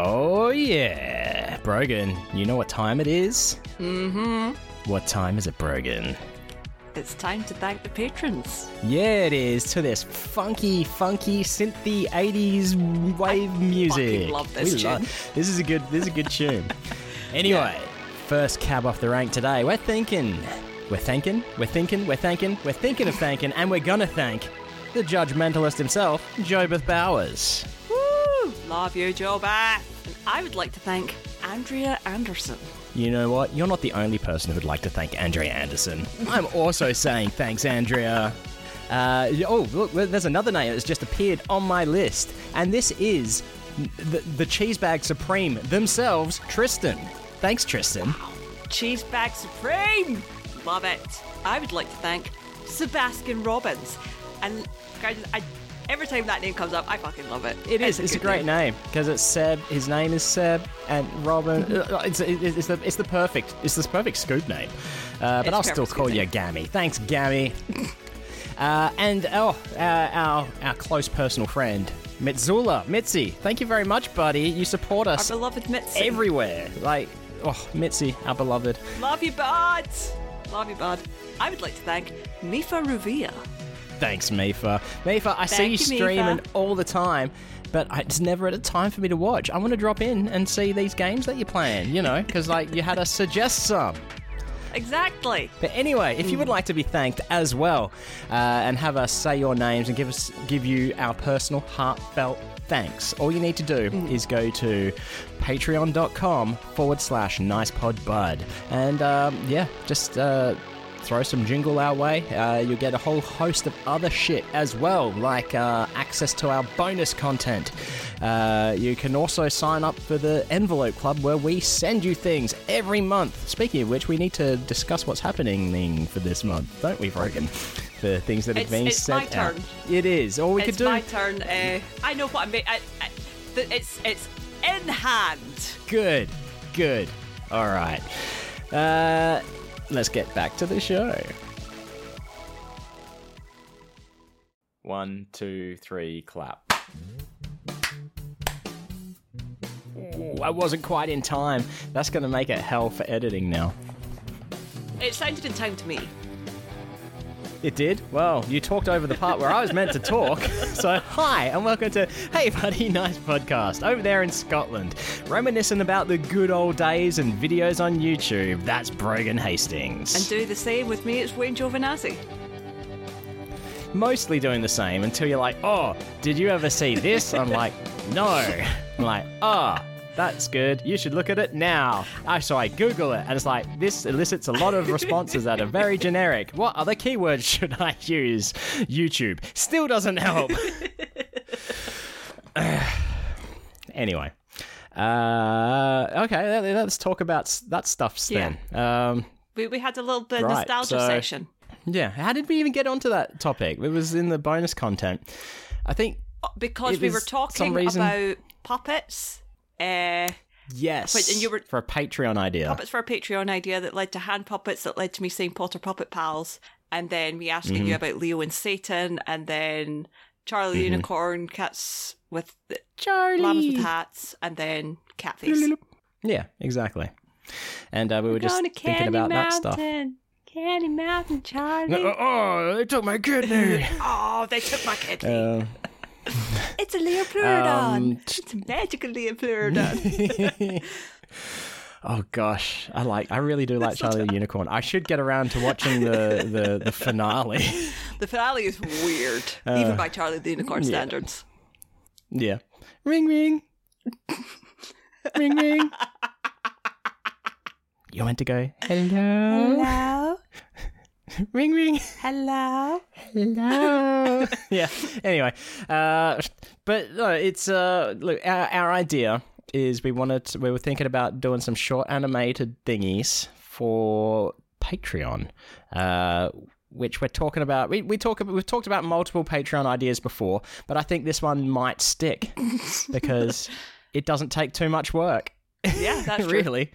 Oh, yeah. Brogan, you know what time it is? Mm hmm. What time is it, Brogan? It's time to thank the patrons. Yeah, it is to this funky, funky, synthy '80s wave music. fucking love this We tune. this is a good. This is a good tune. Anyway, first cab off the rank today. We're thinking, we're thinking, we're thinking, we're thinking, we're thinking of thanking, and we're gonna thank the judgmentalist himself, Jobeth Bowers. Woo! Love you, Joe Bath. And I would like to thank Andrea Anderson. You know what? You're not the only person who'd like to thank Andrea Anderson. I'm also saying thanks, Andrea. Uh, oh, look, there's another name that's just appeared on my list, and this is the, the Cheesebag Supreme themselves, Tristan. Thanks, Tristan. Cheese Bag Supreme! Love it. I would like to thank Sebastian Robbins. And guys, I, every time that name comes up, I fucking love it. It is. It's a good great name because it's Seb. His name is Seb, and Robin. uh, It's, it's, it's the it's the perfect it's the perfect scoop name. Uh, but It's I'll still call you. Gammy. Thanks, Gammy. uh, and oh, uh, our our close personal friend Mitzula Mitzi. Thank you very much, buddy. You support us. Our beloved Mitzi. everywhere. Like oh, Mitzi, our beloved. Love you, bud. Love you, bud. I would like to thank Mifa Ruvia. Thanks, Mifa. Mifa, I see you you, streaming all the time, but I- it's never at a time for me to watch. I want to drop in and see these games that you're playing, you know, because like you had us suggest some. Exactly. But anyway, if you would like to be thanked as well, uh, and have us say your names and give us give you our personal heartfelt thanks, all you need to do is go to patreon.com forward slash nicepodbud. And um, yeah, just uh, throw some jingle our way. Uh, you'll get a whole host of other shit as well, like uh, access to our bonus content. Uh, you can also sign up for the Envelope Club where we send you things every month. Speaking of which, we need to discuss what's happening for this month, don't we, Brogan? The things that are It's- being it's my sent out. turn. It is. All we it's could do. my turn. Uh, I know what I mean. I, I, it's it's in hand. Good, good. All right. Uh, let's get back to the show. One, two, three, clap. Ooh, I wasn't quite in time. That's going to make it hell for editing now. It sounded in time to me. It did? Well, you talked over the part where I was meant to talk. So, hi, and welcome to Hey Buddy Nice Podcast over there in Scotland. Reminiscing about the good old days and videos on YouTube. That's Brogan Hastings. And do the same with me. It's Wayne Giovinazzi. Mostly doing the same until you're like, oh, did you ever see this? I'm like, no. I'm like, ah. That's good. You should look at it now. I so I Google it, and it's like this elicits a lot of responses that are very generic. What other keywords should I use? YouTube still doesn't help. anyway, uh, okay, let- let's talk about that stuff then. Um, We, we had a little bit of Right, nostalgia so- session yeah, how did we even get onto that topic? It was in the bonus content. I think because we were talking reason- about puppets. Uh, yes, Wait, and you were- for a Patreon idea. puppets for a Patreon idea that led to hand puppets that led to me saying Potter Puppet Pals, and then me asking Mm-hmm. you about Leo and Satan, and then Charlie the Unicorn, cats with the Charlie. lambs with hats, and then Catface. Yeah, exactly. And uh, we were just Going to thinking Candy about that Mountain, stuff. Candy Mountain, Charlie. oh, they took my kidney. Oh, they took my kidney. uh, it's a Liopleurodon. um, it's a magical Liopleurodon. oh gosh, I like. I really do like Charlie the Unicorn. I should get around to watching the the, the finale. the finale is weird, even by Charlie the Unicorn Uh, yeah. standards. yeah. Ring ring. ring ring. You went to go. Hello. Hello? Ring ring. Hello? Hello. yeah. Anyway, uh, but no, it's uh, look, our, our idea is we wanted to, we were thinking about doing some short animated thingies for Patreon. Uh, which we're talking about. We, we talk we've talked about multiple Patreon ideas before, but I think this one might stick because it doesn't take too much work. Yeah, that's true. really.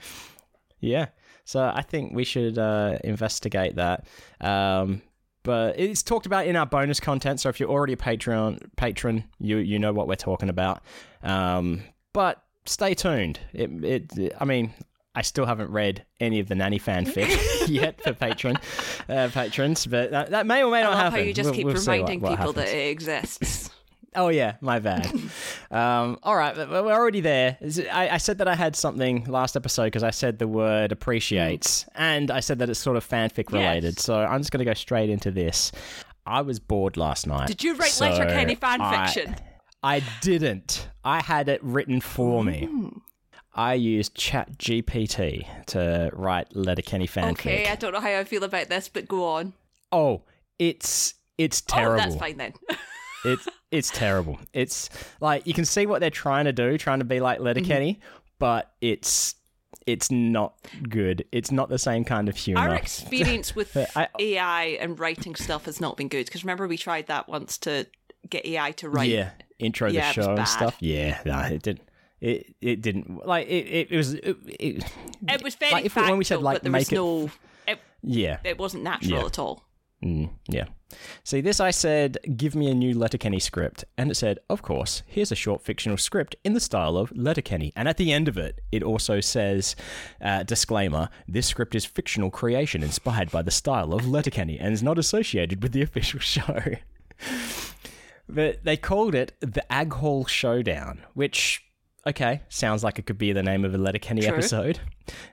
Yeah. So I think we should uh, investigate that. Um, but it's talked about in our bonus content. So if you're already a Patreon patron, you you know what we're talking about. Um, but stay tuned. It, it, I mean, I still haven't read any of the nanny fanfic yet for patron uh, patrons, but that, that may or may I not love happen. how you just We'll- keep we'll see what- reminding what people that it exists. Oh yeah, my bad. um, all right, we're already there. I, I said that I had something last episode because I said the word appreciates, and I said that it's sort of fanfic related. Yes. So I'm just going to go straight into this. I was bored last night. Did you write so Letterkenny fan I- fiction? I didn't. I had it written for me. I used Chat GPT to write Letterkenny fanfic. Okay, I don't know how I feel about this, but go on. Oh, it's it's terrible. Oh, that's fine then. It's it's terrible. It's like you can see what they're trying to do, trying to be like Letterkenny, mm-hmm. but it's it's not good. It's not the same kind of humor. Our experience with I- AI and writing stuff has not been good because remember we tried that once to get AI to write. Yeah, intro Yeah, the show and stuff. Yeah, no, it didn't. It it didn't like it. It, it was it, it, It was very Like, if- factual, when we said, like, but there make was it- no. It, yeah. it wasn't natural Yeah. at all. Mm, yeah. See, this I said, give me a new Letterkenny script. And it said, of course, here's a short fictional script in the style of Letterkenny. And at the end of it, it also says, uh, disclaimer, this script is fictional creation inspired by the style of Letterkenny and is not associated with the official show. but they called it the Ag Hall Showdown, which, okay, sounds like it could be the name of a Letterkenny True. episode.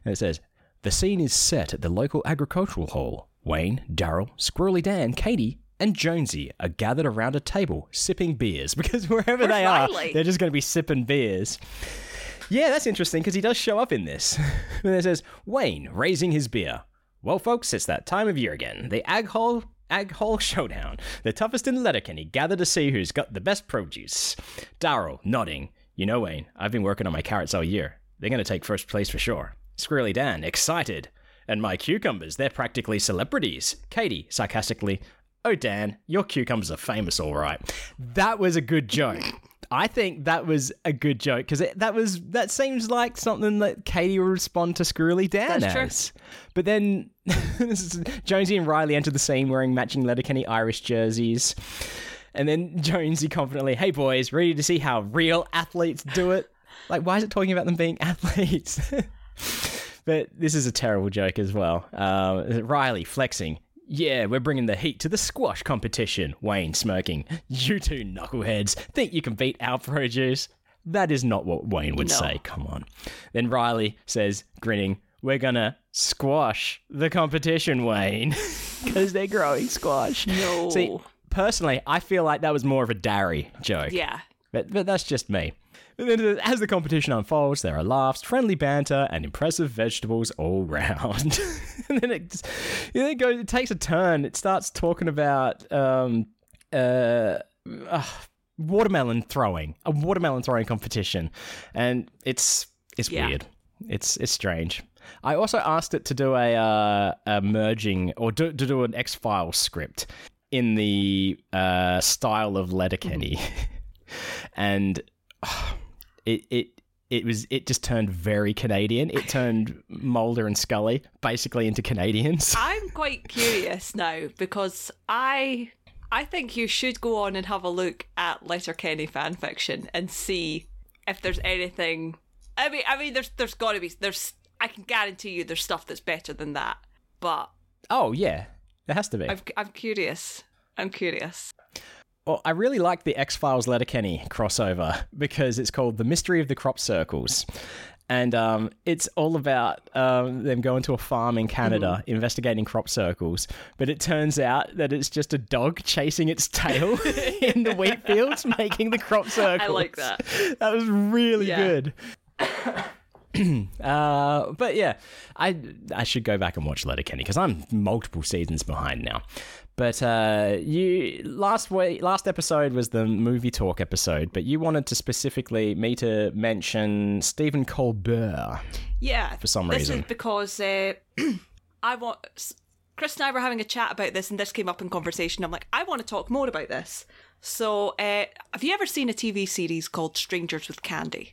And it says, the scene is set at the local agricultural hall. Wayne, Daryl, Squirrely Dan, Katie, and Jonesy are gathered around a table sipping beers because wherever they Riley? are, they're just going to be sipping beers. Yeah, that's interesting because he does show up in this. and it says, Wayne raising his beer. Well, folks, it's that time of year again. The Ag Hall, Ag Hall Showdown. The toughest in Letterkenny gather to see who's got the best produce. Daryl nodding. You know, Wayne, I've been working on my carrots all year. They're going to take first place for sure. Squirrely Dan, excited. And my cucumbers, they're practically celebrities. Katie, sarcastically, Oh, Dan, your cucumbers are famous, all right. That was a good joke. I think that was a good joke because that was that seems like something that Katie would respond to Squirrely Dan That's true. But then Jonesy and Riley enter the scene wearing matching Letterkenny Irish jerseys. And then Jonesy confidently, hey boys, ready to see how real athletes do it? Like, why is it talking about them being athletes? But this is a terrible joke as well. Uh, Riley flexing. Yeah, we're bringing the heat to the squash competition. Wayne smirking. You two knuckleheads think you can beat our produce? That is not what Wayne would No. say. Come on. Then Riley says, grinning, We're gonna squash the competition, Wayne. Because they're growing squash. No. See, personally, I feel like that was more of a Darry joke. Yeah. But, but that's just me. And then as the competition unfolds, there are laughs, friendly banter, and impressive vegetables all round. and then it, just, and then it goes. It takes a turn. It starts talking about um, uh, uh, watermelon throwing, a watermelon throwing competition, and it's it's Yeah. weird. It's it's strange. I also asked it to do a, uh, a merging or do, to do an X Files script in the uh, style of Letterkenny, and uh, it it it was it just turned very Canadian. It turned Mulder and Scully basically into Canadians. I'm quite curious now because I I think you should go on and have a look at Letterkenny fanfiction and see if there's anything. I mean, I mean, there's there's got to be there's. I can guarantee you there's stuff that's better than that. But Oh yeah, there has to be. I'm I'm curious. I'm curious. Well, I really like the X Files Letterkenny crossover because it's called The Mystery of the Crop Circles. And um, it's all about um, them going to a farm in Canada investigating crop circles. But it turns out that it's just a dog chasing its tail in the wheat fields, making the crop circles. I like that. That was really Yeah. good. uh, but yeah, I I should go back and watch Letterkenny because I'm multiple seasons behind now. But uh, you last week, last episode was the movie talk episode, but you wanted to specifically me to mention Stephen Colbert. Yeah, For some this reason. is because uh, I want. Chris and I were having a chat about this, and this came up in conversation. I'm like, I want to talk more about this. So, uh, have you ever seen a TV series called Strangers with Candy?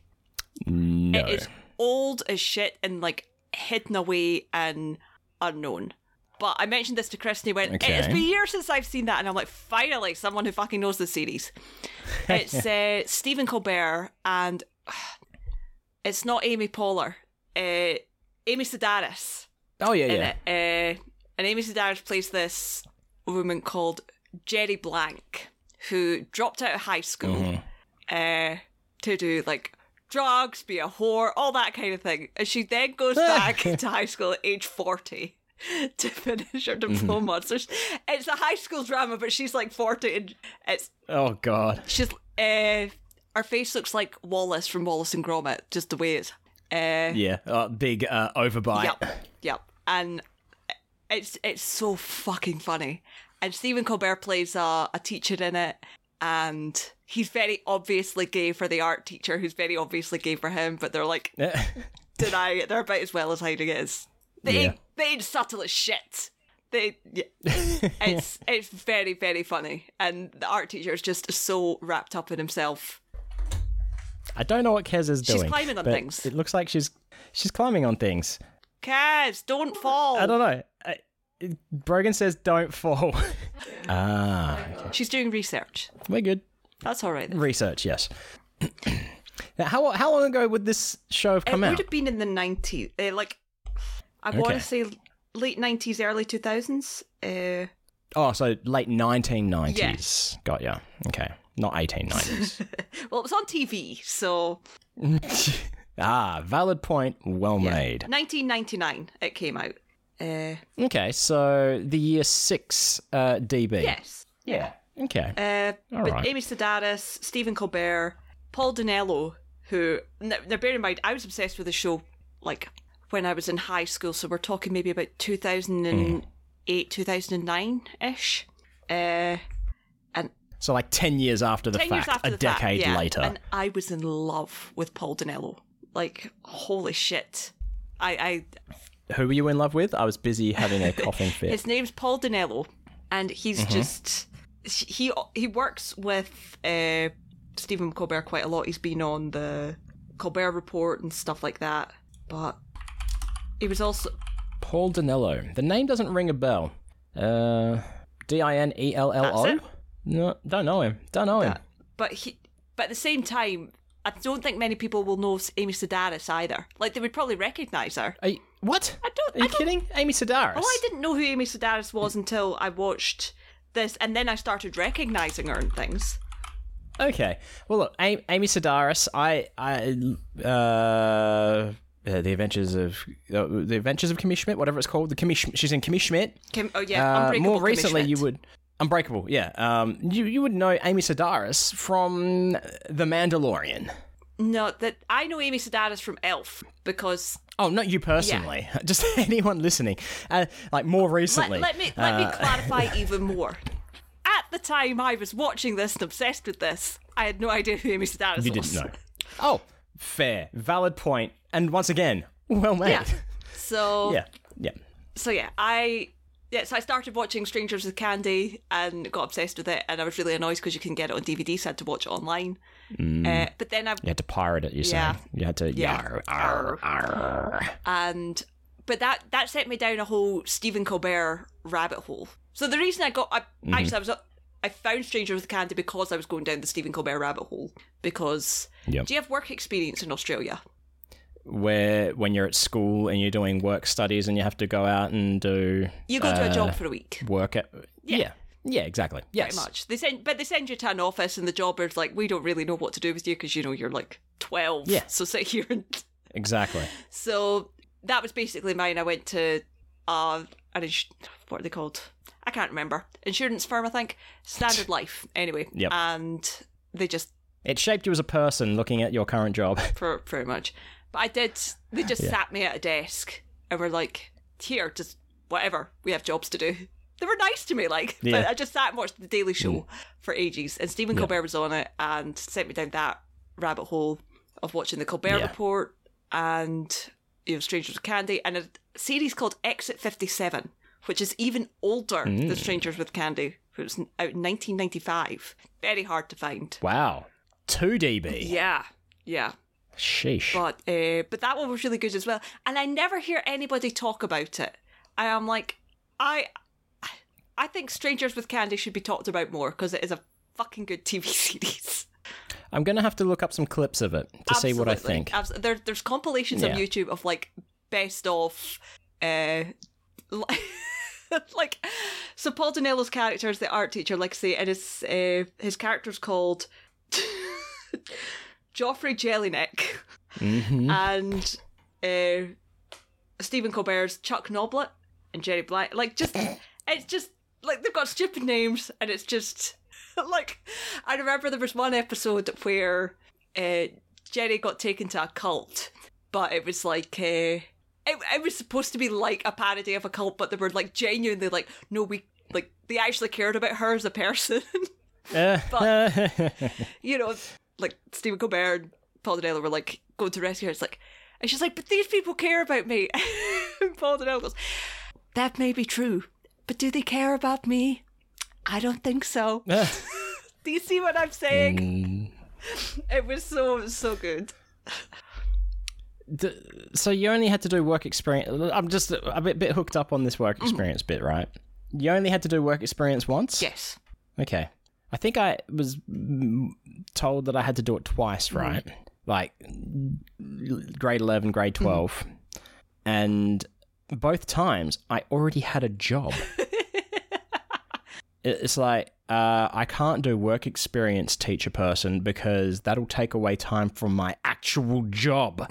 No, It is old as shit and like hidden away and unknown. But I mentioned this to Chris and he went, Okay. It's been years since I've seen that. And I'm like, finally, someone who fucking knows the series. It's uh, Stephen Colbert and it's not Amy Poehler. Uh, Amy Sedaris Oh yeah, yeah. Uh, and Amy Sedaris plays this woman called Jerry Blank, who dropped out of high school Mm-hmm. uh, to do like drugs, be a whore, all that kind of thing. And she then goes back to high school at age 40 to finish her Mm-hmm. diploma. So it's- it's a high school drama, but she's like 40 and it's Oh god. She's uh her face looks like Wallace from Wallace and Gromit, just the way it's uh Yeah. Uh, big uh, overbite. Yep. Yep. And it's it's so fucking funny. And Stephen Colbert plays a, a teacher in it and he's very obviously gay for the art teacher who's very obviously gay for him, but they're like denying it. They're about as well as hiding it is. They Yeah. Ain't they ain't subtle as shit. They yeah. it's it's very, very funny. And the art teacher is just so wrapped up in himself. I don't know what Kez is doing. She's climbing on things. It looks like she's she's climbing on things. Kaz, don't fall. I don't know. I, Brogan says don't fall. ah, okay. She's doing research. we're good. That's all right. then. Research, yes. now, how how long ago would this show have come out? It would have been in the 90s. Uh, like, I want to say late 90s, early 2000s. Uh, Oh, so late 1990s. Got ya. Okay, not 1890s. well, it was on TV, so ah, valid point. Well made. 1999 it came out. Uh, Okay, so the year six uh, DB. yes. Yeah. Okay. Uh, All but right. Amy Sedaris, Stephen Colbert, Paul Dinello, who now, now bear in mind, I was obsessed with the show like when I was in high school, so we're talking maybe about 2008, 2009 ish. Uh, and So like 10 years after the fact, after a the fact, decade yeah, later. and I was in love with Paul Dinello. Like, holy shit. I, I Who were you in love with? I was busy having a coughing fit. His name's Paul Dinello, and he's Mm-hmm. just he he works with uh, Stephen Colbert quite a lot. He's been on the Colbert Report and stuff like that. But he was also Paul Dinello. The name doesn't ring a bell. Uh, D I N E L L it. No, don't know him. Don't know him. but he but at the same time. I don't think many people will know Amy Sedaris either. Like they would probably recognise her. You- what? I don't- Are you I don't- kidding? Amy Sedaris. Oh, I didn't know who Amy Sedaris was until I watched this, and then I started recognising her and things. Okay. Well, look, Amy Sedaris. I, I, uh, uh, the Adventures of uh, the Adventures of Kimmy Schmidt, whatever it's called. The Kimmy, Sch- she's in Kimmy Schmidt. Kim, oh yeah, Uh, more recently, you would Unbreakable. Yeah. Um, you you would know Amy Sedaris from The Mandalorian. No, that I know Amy Sedaris from Elf because Oh, not you personally. Just anyone listening. Uh, like more recently. let me let me uh, clarify even more. At the time I was watching this and obsessed with this, I had no idea who Amy Sedaris You was. didn't know. Oh, fair, valid point, and once again, well made. Yeah. So yeah, yeah. so yeah, I yeah, so I started watching Strangers with Candy and got obsessed with it, and I was really annoyed because you can get it on DVD, so I had to watch it online. Uh, but then I You had to pirate it. You Yeah. saying you had to. Yeah. Yar, arr, arr. and but that that set me down a whole Stephen Colbert rabbit hole. So the reason I got I Mm-hmm. actually I was I found Stranger with Candy because I was going down the Stephen Colbert rabbit hole. Because Yep. do you have work experience in Australia? Where when you're at school and you're doing work studies and you have to go out and do You go to a uh, job for a week, work at. Yeah. Yeah, exactly. Yes. pretty much. They send, but they send you to an office, and the jobber's like, "We don't really know what to do with you because you know you're like twelve. Yeah. So sit here and Exactly. So that was basically mine. I went to uh, an ins- what are they called? I can't remember. Insurance firm, I think. Standard Life, anyway. Yep. And they just It shaped you as a person looking at your current job. for very much. But I did. They just Yeah. sat me at a desk and were like, "Here, just whatever. We have jobs to do." They were nice to me, like. But Yeah. Mm. I just sat and watched the Daily Show for ages, and Stephen Yeah. Colbert was on it and sent me down that rabbit hole of watching the Colbert Yeah. Report and you know Strangers with Candy and a series called Exit Fifty Seven, which is even older Mm. than Strangers with Candy. which was out in 1995. Very hard to find. wow. 2 dB. Yeah, yeah. Sheesh. But uh, but that one was really good as well, and I never hear anybody talk about it. I am like, I, I think Strangers with Candy should be talked about more because it is a fucking good TV series. I'm gonna have to look up some clips of it to see what I think. Abs- there, there's compilations Yeah. on YouTube of like best of, uh, like so Paul Dinello's character is the art teacher, like I say, and his uh, his character's called Geoffrey Jellineck, hmm and uh, Stephen Colbert's Chuck Noblet and Jerry Black. Like just it's just like they've got stupid names, and it's just like I remember there was one episode where uh, Jerry got taken to a cult, but it was like. Uh, it, it was supposed to be like a parody of a cult, but they were like genuinely like, no, we like they actually cared about her as a person. Uh, you know, like Stephen Colbert and Paul Dinello were like going to rescue her. It's like, and she's like, but these people care about me. and Paul Dinello goes, that may be true, but do they care about me? I don't think so. Do you see what I'm saying? Mm. It was so so good. So you only had to do work experience. I'm just a bit, bit hooked up on this Mm-hmm. work experience bit, right? You only had to do work experience once. Yes. Okay. I think I was mm, told that I had to do it twice, Mm-hmm. right? Like grade 11, grade Mm-hmm. 12. And both times I already had a job. It's like, uh, I can't do work experience teacher person because that'll take away time from my actual job.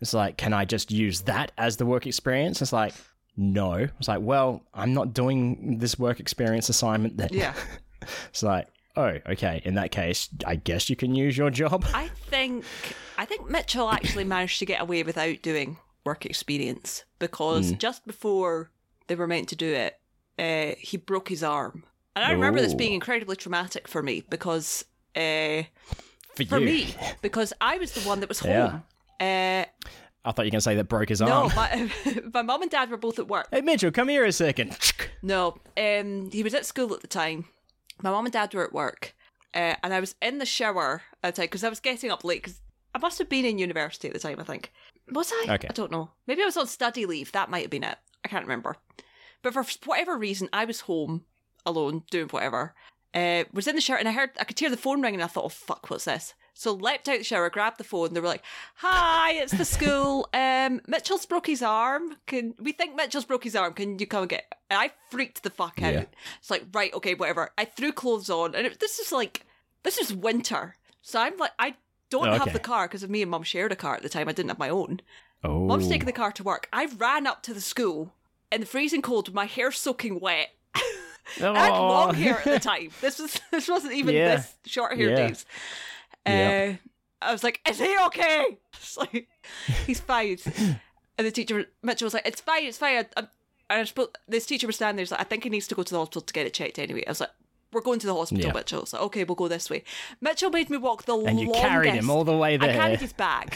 It's like, can I just use that as the work experience? It's like, no. It's like, well, I'm not doing this work experience assignment then. Yeah. It's like, oh, okay. In that case, I guess you can use your job. I think I think Mitchell actually managed to get away without doing work experience because just before they were meant to do it, uh, he broke his arm. And I remember this being incredibly traumatic for me because uh, For, for me because I was the one that was Yeah. Uh, I thought you were going to say that broke his no, arm. my, my mum and dad were both at work. Hey, Mitchell, come here a second. No, um, he was at school at the time. My mum and dad were at work, uh, and I was in the shower at the time because I was getting up late. Because I must have been in university at the time. I think was I? Okay. I don't know. Maybe I was on study leave. That might have been it. I can't remember. But for whatever reason, I was home alone doing whatever. Uh, was in the shower and I heard I could hear the phone ring and I thought, oh fuck, what's this? So leapt out the shower, grabbed the phone. They were like, "Hi, it's the school. Um, Mitchell's broke his arm. Can we think Mitchell's broke his arm? Can you come and get?" And I freaked the fuck out. Yeah. It's like, right, okay, whatever. I threw clothes on, and it, this is like, this is winter, so I'm like, I don't have Okay. the car because of me and mum shared a car at the time. I didn't have my own. Oh. Mum's taking the car to work. I ran up to the school in the freezing cold with my hair soaking wet. oh. I had long hair at the time. This was this wasn't even Yeah. this short hair Yeah. days. Uh, Yep. I was like, "Is he okay?" It's like he's fine. and the teacher Mitchell was like, "It's fine, it's fine." I, I, and I suppose this teacher was standing there. He's like, "I think he needs to go to the hospital to get it checked anyway." I was like. We're going to the hospital, Yeah. Mitchell. So okay, we'll go this way. Mitchell made me walk the and you longest. carried him all the way there. I carried his bag.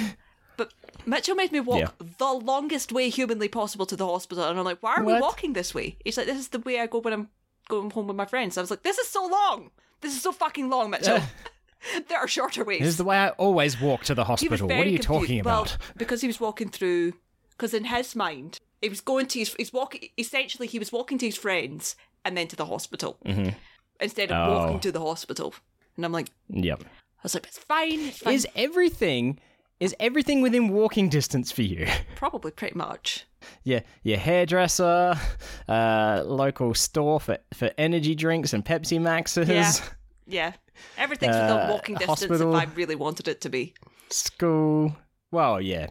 But Mitchell made me walk Yeah. the longest way humanly possible to the hospital. And I'm like, why are we walking this way? He's like, this is the way I go when I'm going home with my friends. I was like, this is so long. This is so fucking long, Mitchell. there are shorter ways. This is the way I always walk to the hospital. What are you confused. talking Well, about? because he was walking through, because in his mind, he was going to his, he's walking, essentially, he was walking to his friends and then to the hospital instead of Oh. walking to the hospital. And I'm like, Yep. I was like, it's fine, it's fine. Is everything is everything within walking distance for you? Probably pretty much. Yeah, your hairdresser, uh, local store for, for energy drinks and Pepsi Maxes, Yeah. Yeah. Everything's within Uh, walking distance hospital. if I really wanted it to be. school. Well, yeah,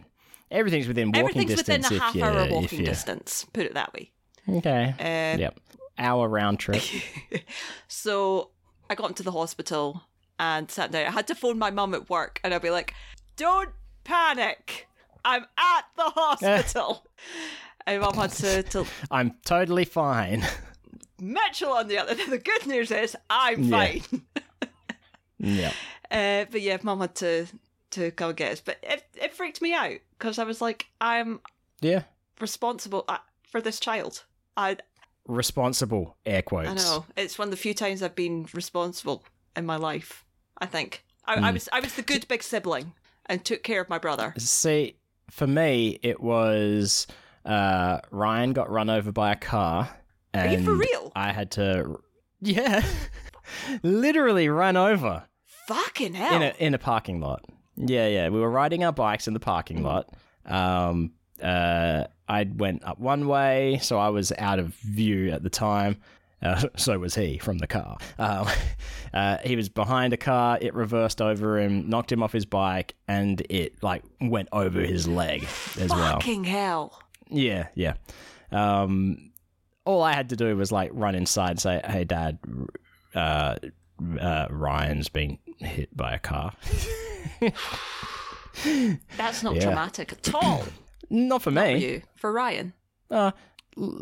everything's within walking Everything's within distance. a half if you, hour walking distance, put it that way. Okay. Uh, yep. Hour round trip. So I got into the hospital and sat down. I had to phone my mum at work and I'd be like, don't panic. I'm at the hospital. and mum had to, to I'm totally fine. Mitchell on the other. The good news is I'm Yeah. fine. yep. Uh, but yeah, mum had to to come and get us. But it, it freaked me out because I was like, I'm Yeah. responsible uh, for this child. I Responsible air quotes. I know it's one of the few times I've been responsible in my life. I think I, Hmm. I was I was the good big sibling and took care of my brother. See, for me, it was uh, Ryan got run over by a car. Are you for real? I had to, yeah, literally run over. Fucking hell. in a in a parking lot. Yeah, yeah. We were riding our bikes in the parking lot. Um, uh, I went up one way, so I was out of view at the time. Uh, so was he from the car. Um, uh, he was behind a car. It reversed over him, knocked him off his bike, and it like went over his leg as well. Fucking hell. Yeah, yeah. Um, all I had to do was like run inside and say, "Hey, Dad, uh, uh, Ryan's been hit by a car." That's not Yeah. dramatic at all. Not for For me. you. For Ryan. Uh,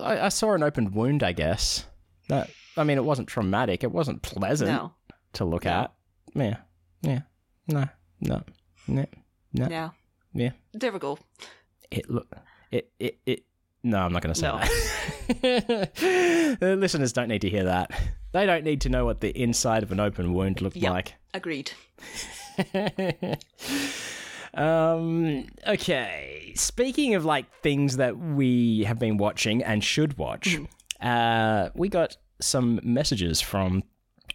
I, I saw an open wound. I guess. That I mean, it wasn't traumatic. It wasn't pleasant No. to look at. Yeah, yeah. No, no, no, no. No. Yeah. There we go. It look. It it it. No, I'm not going to say No. that. the listeners don't need to hear that. They don't need to know what the inside of an open wound looked Yep. like. Agreed. um, okay. Speaking of like things that we have been watching and should watch, uh, we got some messages from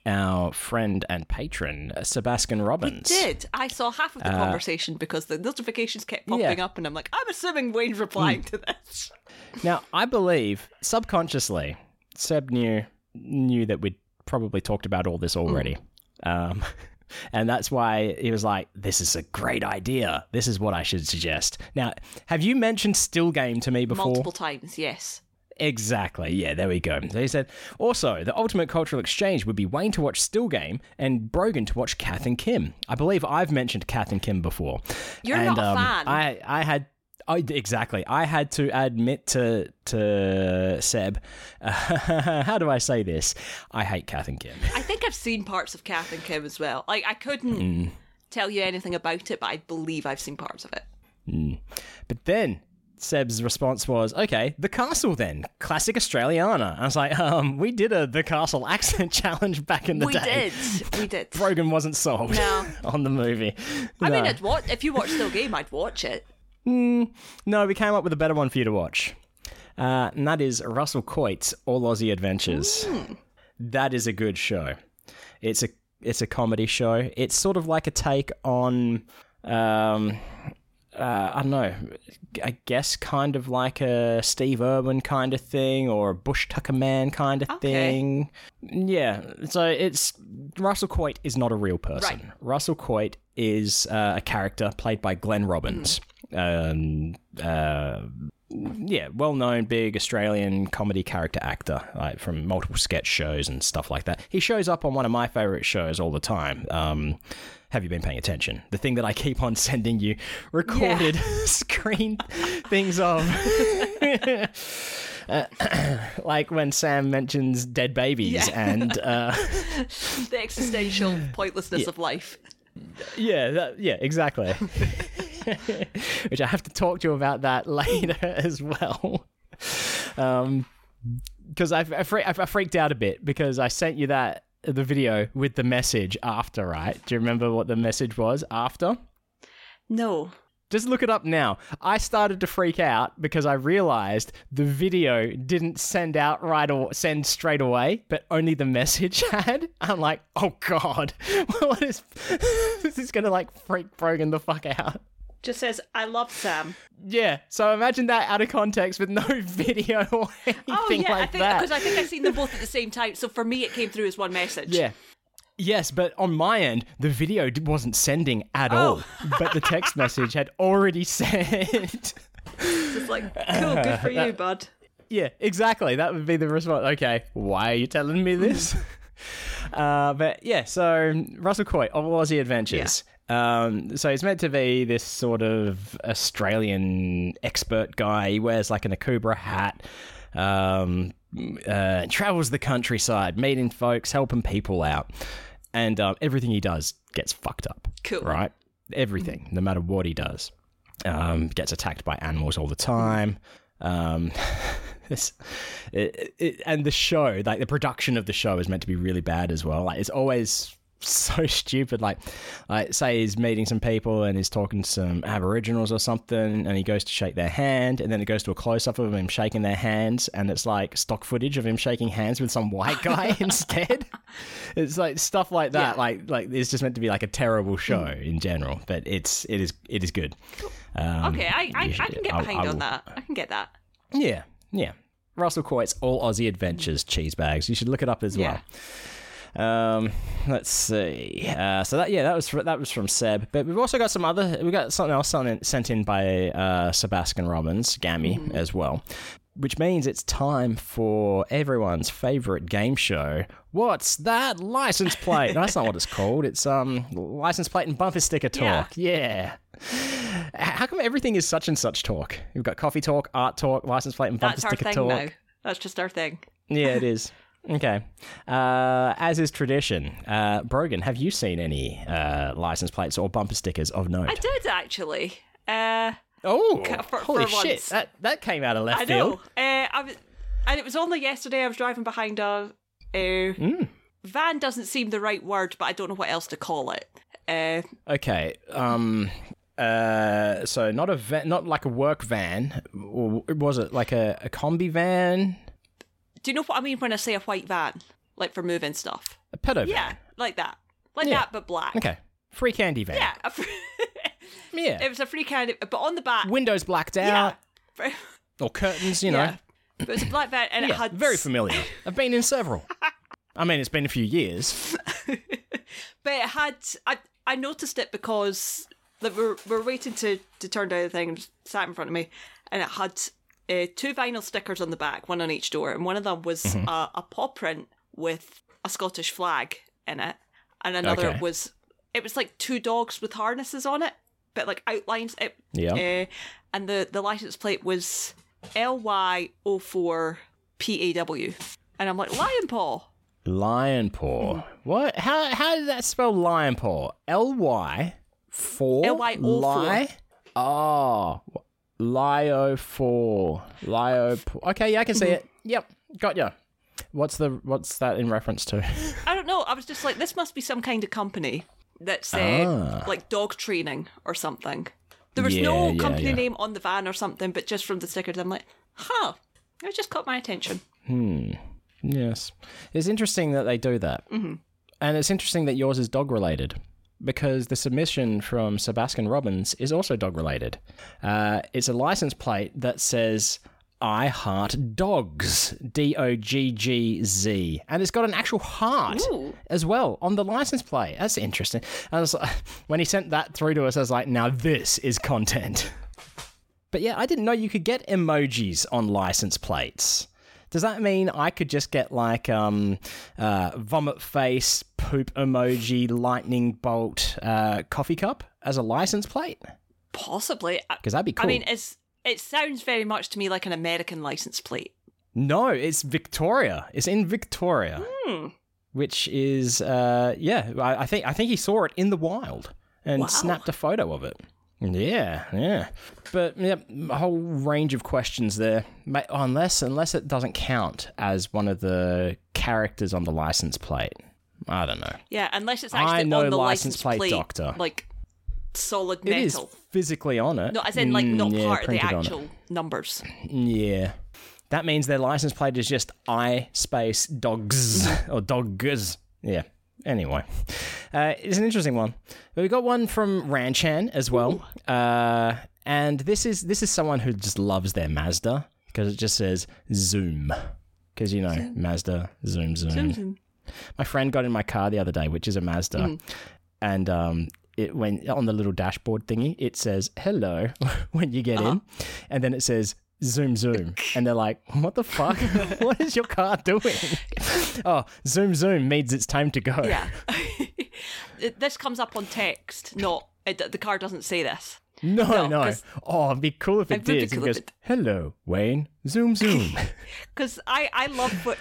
our friend and patron Sebastian Robbins. Did. I saw half of the conversation because the notifications kept popping Uh, yeah. Hmm. up and I'm like, I'm assuming Wayne's replying to this. Now, I believe subconsciously, Seb knew knew that we'd probably talked about all this already. Um, and that's why he was like, "This is a great idea. This is what I should suggest." Now, have you mentioned Still Game to me before? Multiple times, yes. Exactly. Yeah, there we go. So he said, also, the ultimate cultural exchange would be Wayne to watch Still Game and Brogan to watch Kath and Kim. I believe I've mentioned Kath and Kim before. You're and, not a um, fan. I, I had. I, exactly. I had to admit to to Seb. how do I say this? I hate Kath and Kim. I think I've seen parts of Kath and Kim as well. Like, I couldn't Hmm. tell you anything about it, but I believe I've seen parts of it. But then Seb's response was, "Okay, the castle then, classic Australiana." I was like, "Um, we did a the castle accent challenge back in the we day." We did. We did. Brogan wasn't sold No. on the movie. I mean, I'd watch, if you watch Still Game, I'd watch it. no, we came up with a better one for you to watch, uh, and that is Russell Coight's All Aussie Adventures. That is a good show. It's a it's a comedy show. It's sort of like a take on, um, uh, I don't know, I guess kind of like a Steve Irwin kind of thing or a Bush Tucker Man kind of Okay. thing. Yeah. So it's Russell Coight is not a real person. Right. Russell Coight is uh, a character played by Glenn Robbins. Um, uh, yeah, well known big Australian comedy character actor like from multiple sketch shows and stuff like that. He shows up on one of my favorite shows all the time. Um, have you been paying attention? The thing that I keep on sending you recorded screen things of. Uh, like when Sam mentions dead babies Yeah. and uh, The existential pointlessness of life. yeah, that, yeah, exactly. Which I have to talk to you about that later as well. Um, because I, I, fre- I freaked out a bit because I sent you that the video with the message after, right? Do you remember what the message was after? No. Just look it up now. I started to freak out because I realized the video didn't send out right or send straight away, but only the message had. I'm like, oh god, what is this? Is gonna like freak Brogan the fuck out. Just says, I love Sam. Yeah, so imagine that out of context with no video or anything Oh, yeah, I think, that. because I think I've seen them both at the same time. So for me, it came through as one message. Yeah. Yes, but on my end, the video wasn't sending at Oh. all. But the text message had already sent. It's like, cool, good for you, bud. Yeah, exactly. That would be the response. Okay, why are you telling me this? uh, but yeah, so Russell Coight of Aussie Adventures. Um, so he's meant to be this sort of Australian expert guy. He wears like an Akubra hat. Um, uh, travels the countryside, meeting folks, helping people out, and um, everything he does gets fucked up. Cool. right? Everything, no matter what he does, um, gets attacked by animals all the time. Um, it, it, and the show, like the production of the show, is meant to be really bad as well. Like it's always so stupid. Like, like say he's meeting some people and he's talking to some Aboriginals or something, and he goes to shake their hand, and then it goes to a close up of him shaking their hands, and it's like stock footage of him shaking hands with some white guy instead. It's like stuff like that. Yeah. Like, like it's just meant to be like a terrible show in general, but it's it is it is good. Um, Okay, I, I, you I can get I- behind I on will- that. I can get that. Yeah, yeah. Russell Coight's All Aussie Adventures cheese bags. You should look it up as Yeah. well. Um, let's see. Uh, so that yeah, that was that was from Seb. But we've also got some other. We got something else sent in, sent in by uh, Sebastian Robbins, Gammy Mm-hmm. as well. Which means it's time for everyone's favorite game show. What's that license plate? no, that's not what it's called. It's um license plate and bumper sticker talk. Yeah. How come everything is such and such talk? We've got coffee talk, art talk, license plate and bumper That's our sticker thing talk. now. That's just our thing. Yeah, it is. Okay. Uh, as is tradition, uh, Brogan, have you seen any uh, license plates or bumper stickers of note? I did actually. Uh, Oh, for- holy for shit! once. That that came out of left I know. field. Uh, I was, and it was only yesterday. I was driving behind a. Uh, Hmm. Van doesn't seem the right word, but I don't know what else to call it. Uh, Okay. Um. Uh. So not a van, not like a work van. Or was it like a, a combi van? Do you know what I mean when I say a white van, like for moving stuff? A pedo van? Yeah, like that, like Yeah. that, but black. Okay. Free candy van. Yeah, a fr- Yeah. it was a free candy, but on the back, Windows blacked out yeah, or curtains. You know. yeah. But it was a black van, and it Yeah, had very familiar. I've been in several. I mean, it's been a few years. But it had I I noticed it because like we're we're waiting to to turn down the thing and sat in front of me, and it had uh, two vinyl stickers on the back, one on each door, and one of them was Mm-hmm. a, a paw print with a Scottish flag in it, and another Okay. was it was like two dogs with harnesses on it, but like outlines. It, Yeah. uh, and the the license plate was L Y O four P A W, and I'm like lion paw. Lion paw. What? How how does that spell lion paw? L Y four. L-Y-O-4. Lie. Oh, Lio four. Lio. Okay, yeah, I can see it. Yep, got ya. What's the what's that in reference to? I don't know. I was just like, this must be some kind of company that's uh, Ah. like dog training or something. There was Yeah, no yeah, company yeah. name on the van or something, but just from the stickers, I'm like, huh. It just caught my attention. Hmm. Yes, it's interesting that they do that, mm-hmm. and it's interesting that yours is dog related. Because the submission from Sebastian Robbins is also dog related. Uh, it's a license plate that says I heart dogs. D O G G Z. And it's got an actual heart Ooh. as well on the license plate. That's interesting. I was like, when he sent that through to us, I was like, now this is content. But yeah, I didn't know you could get emojis on license plates. Does that mean I could just get like um, uh, vomit face, poop emoji, lightning bolt, uh, coffee cup as a license plate? Possibly. Because that'd be cool. I mean, it's it sounds very much to me like an American license plate. no, it's Victoria. It's in Victoria, Hmm. which is uh, yeah. I, I think I think he saw it in the wild and Wow. snapped a photo of it. Yeah, yeah. But yeah, a whole range of questions there. Unless unless it doesn't count as one of the characters on the license plate. I don't know. Yeah, unless it's I actually know on the license license plate doctor. like solid It is metal. physically on it. No, as in like not Mm, yeah, part of the printed on it. actual numbers. Yeah. That means their license plate is just I space dogs or dogs. Yeah. Anyway, uh, it's an interesting one. But we got one from Ranchan as well, uh, and this is this is someone who just loves their Mazda because it just says Zoom. Because you know Mazda Zoom Zoom. zoom My friend got in my car the other day, which is a Mazda, and um, it when on the little dashboard thingy, it says "hello" when you get in, and then it says "zoom zoom," and they're like, "What the fuck? what is your car doing?" oh, zoom zoom means it's time to go. Yeah. It- this comes up on text, not it, the car doesn't say this. No, No, no. Oh, it'd be cool if it It did. It cool goes, it- "Hello, Wayne." Zoom zoom. Because I, I love what.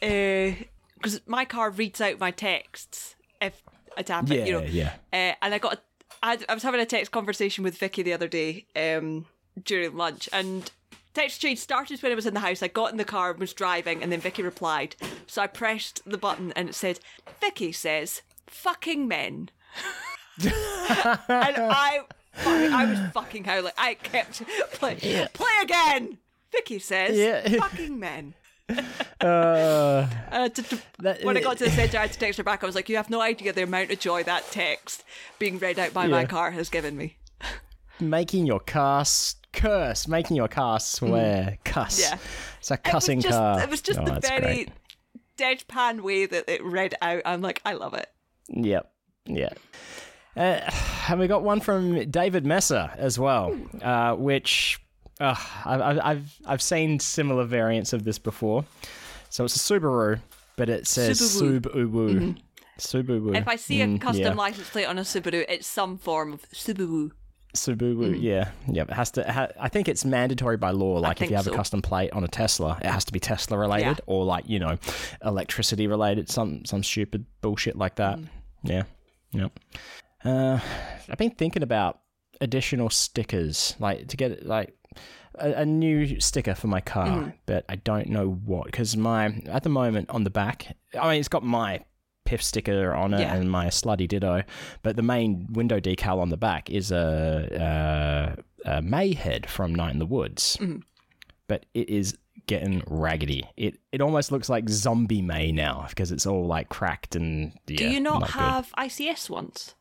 Because my car reads out my texts if I tap yeah, you know. yeah. Uh, and I got. A, I, I was having a text conversation with Vicky the other day um, during lunch, and text change started when I was in the house. I got in the car, and was driving, and then Vicky replied. So I pressed the button, and it said, "Vicky says." fucking men. and I, I was fucking howling. I kept play, play again. Vicky says, Yeah. fucking men. Uh, Uh, to, to- That- when I got to the centre, I had to text her back. I was like, "You have no idea the amount of joy that text being read out by my car has given me." making your car s- curse, making your car swear, cuss. Yeah. It's a It cussing just, car. It was just Oh, the very great. deadpan way that it read out. I'm like, I love it. Yep. Yeah. Uh, and we got one from David Messer as well, uh, which uh, I've, I've- I've I've seen similar variants of this before. So it's a Subaru, but it says Subaru. Subaru. Subaru. If I see a Mm, custom yeah. license plate on a Subaru, it's some form of Subaru. Subaru, yeah, yeah. It has to. Ha- I think it's mandatory by law. Like if you have a custom plate on a Tesla, it has to be Tesla related Yeah. or like you know, electricity related. Some some stupid bullshit like that. Mm. Yeah, yep. Uh, I've been thinking about additional stickers, like to get like a, a new sticker for my car, Mm. but I don't know what because my at the moment on the back. I mean, it's got my piff sticker on it Yeah. and my slutty ditto, but the main window decal on the back is a, a, a Mayhead from Night in the Woods, Mm-hmm. but it is getting raggedy. It it almost looks like zombie Mae now because it's all like cracked and yeah. Do you not, good. have ICS ones?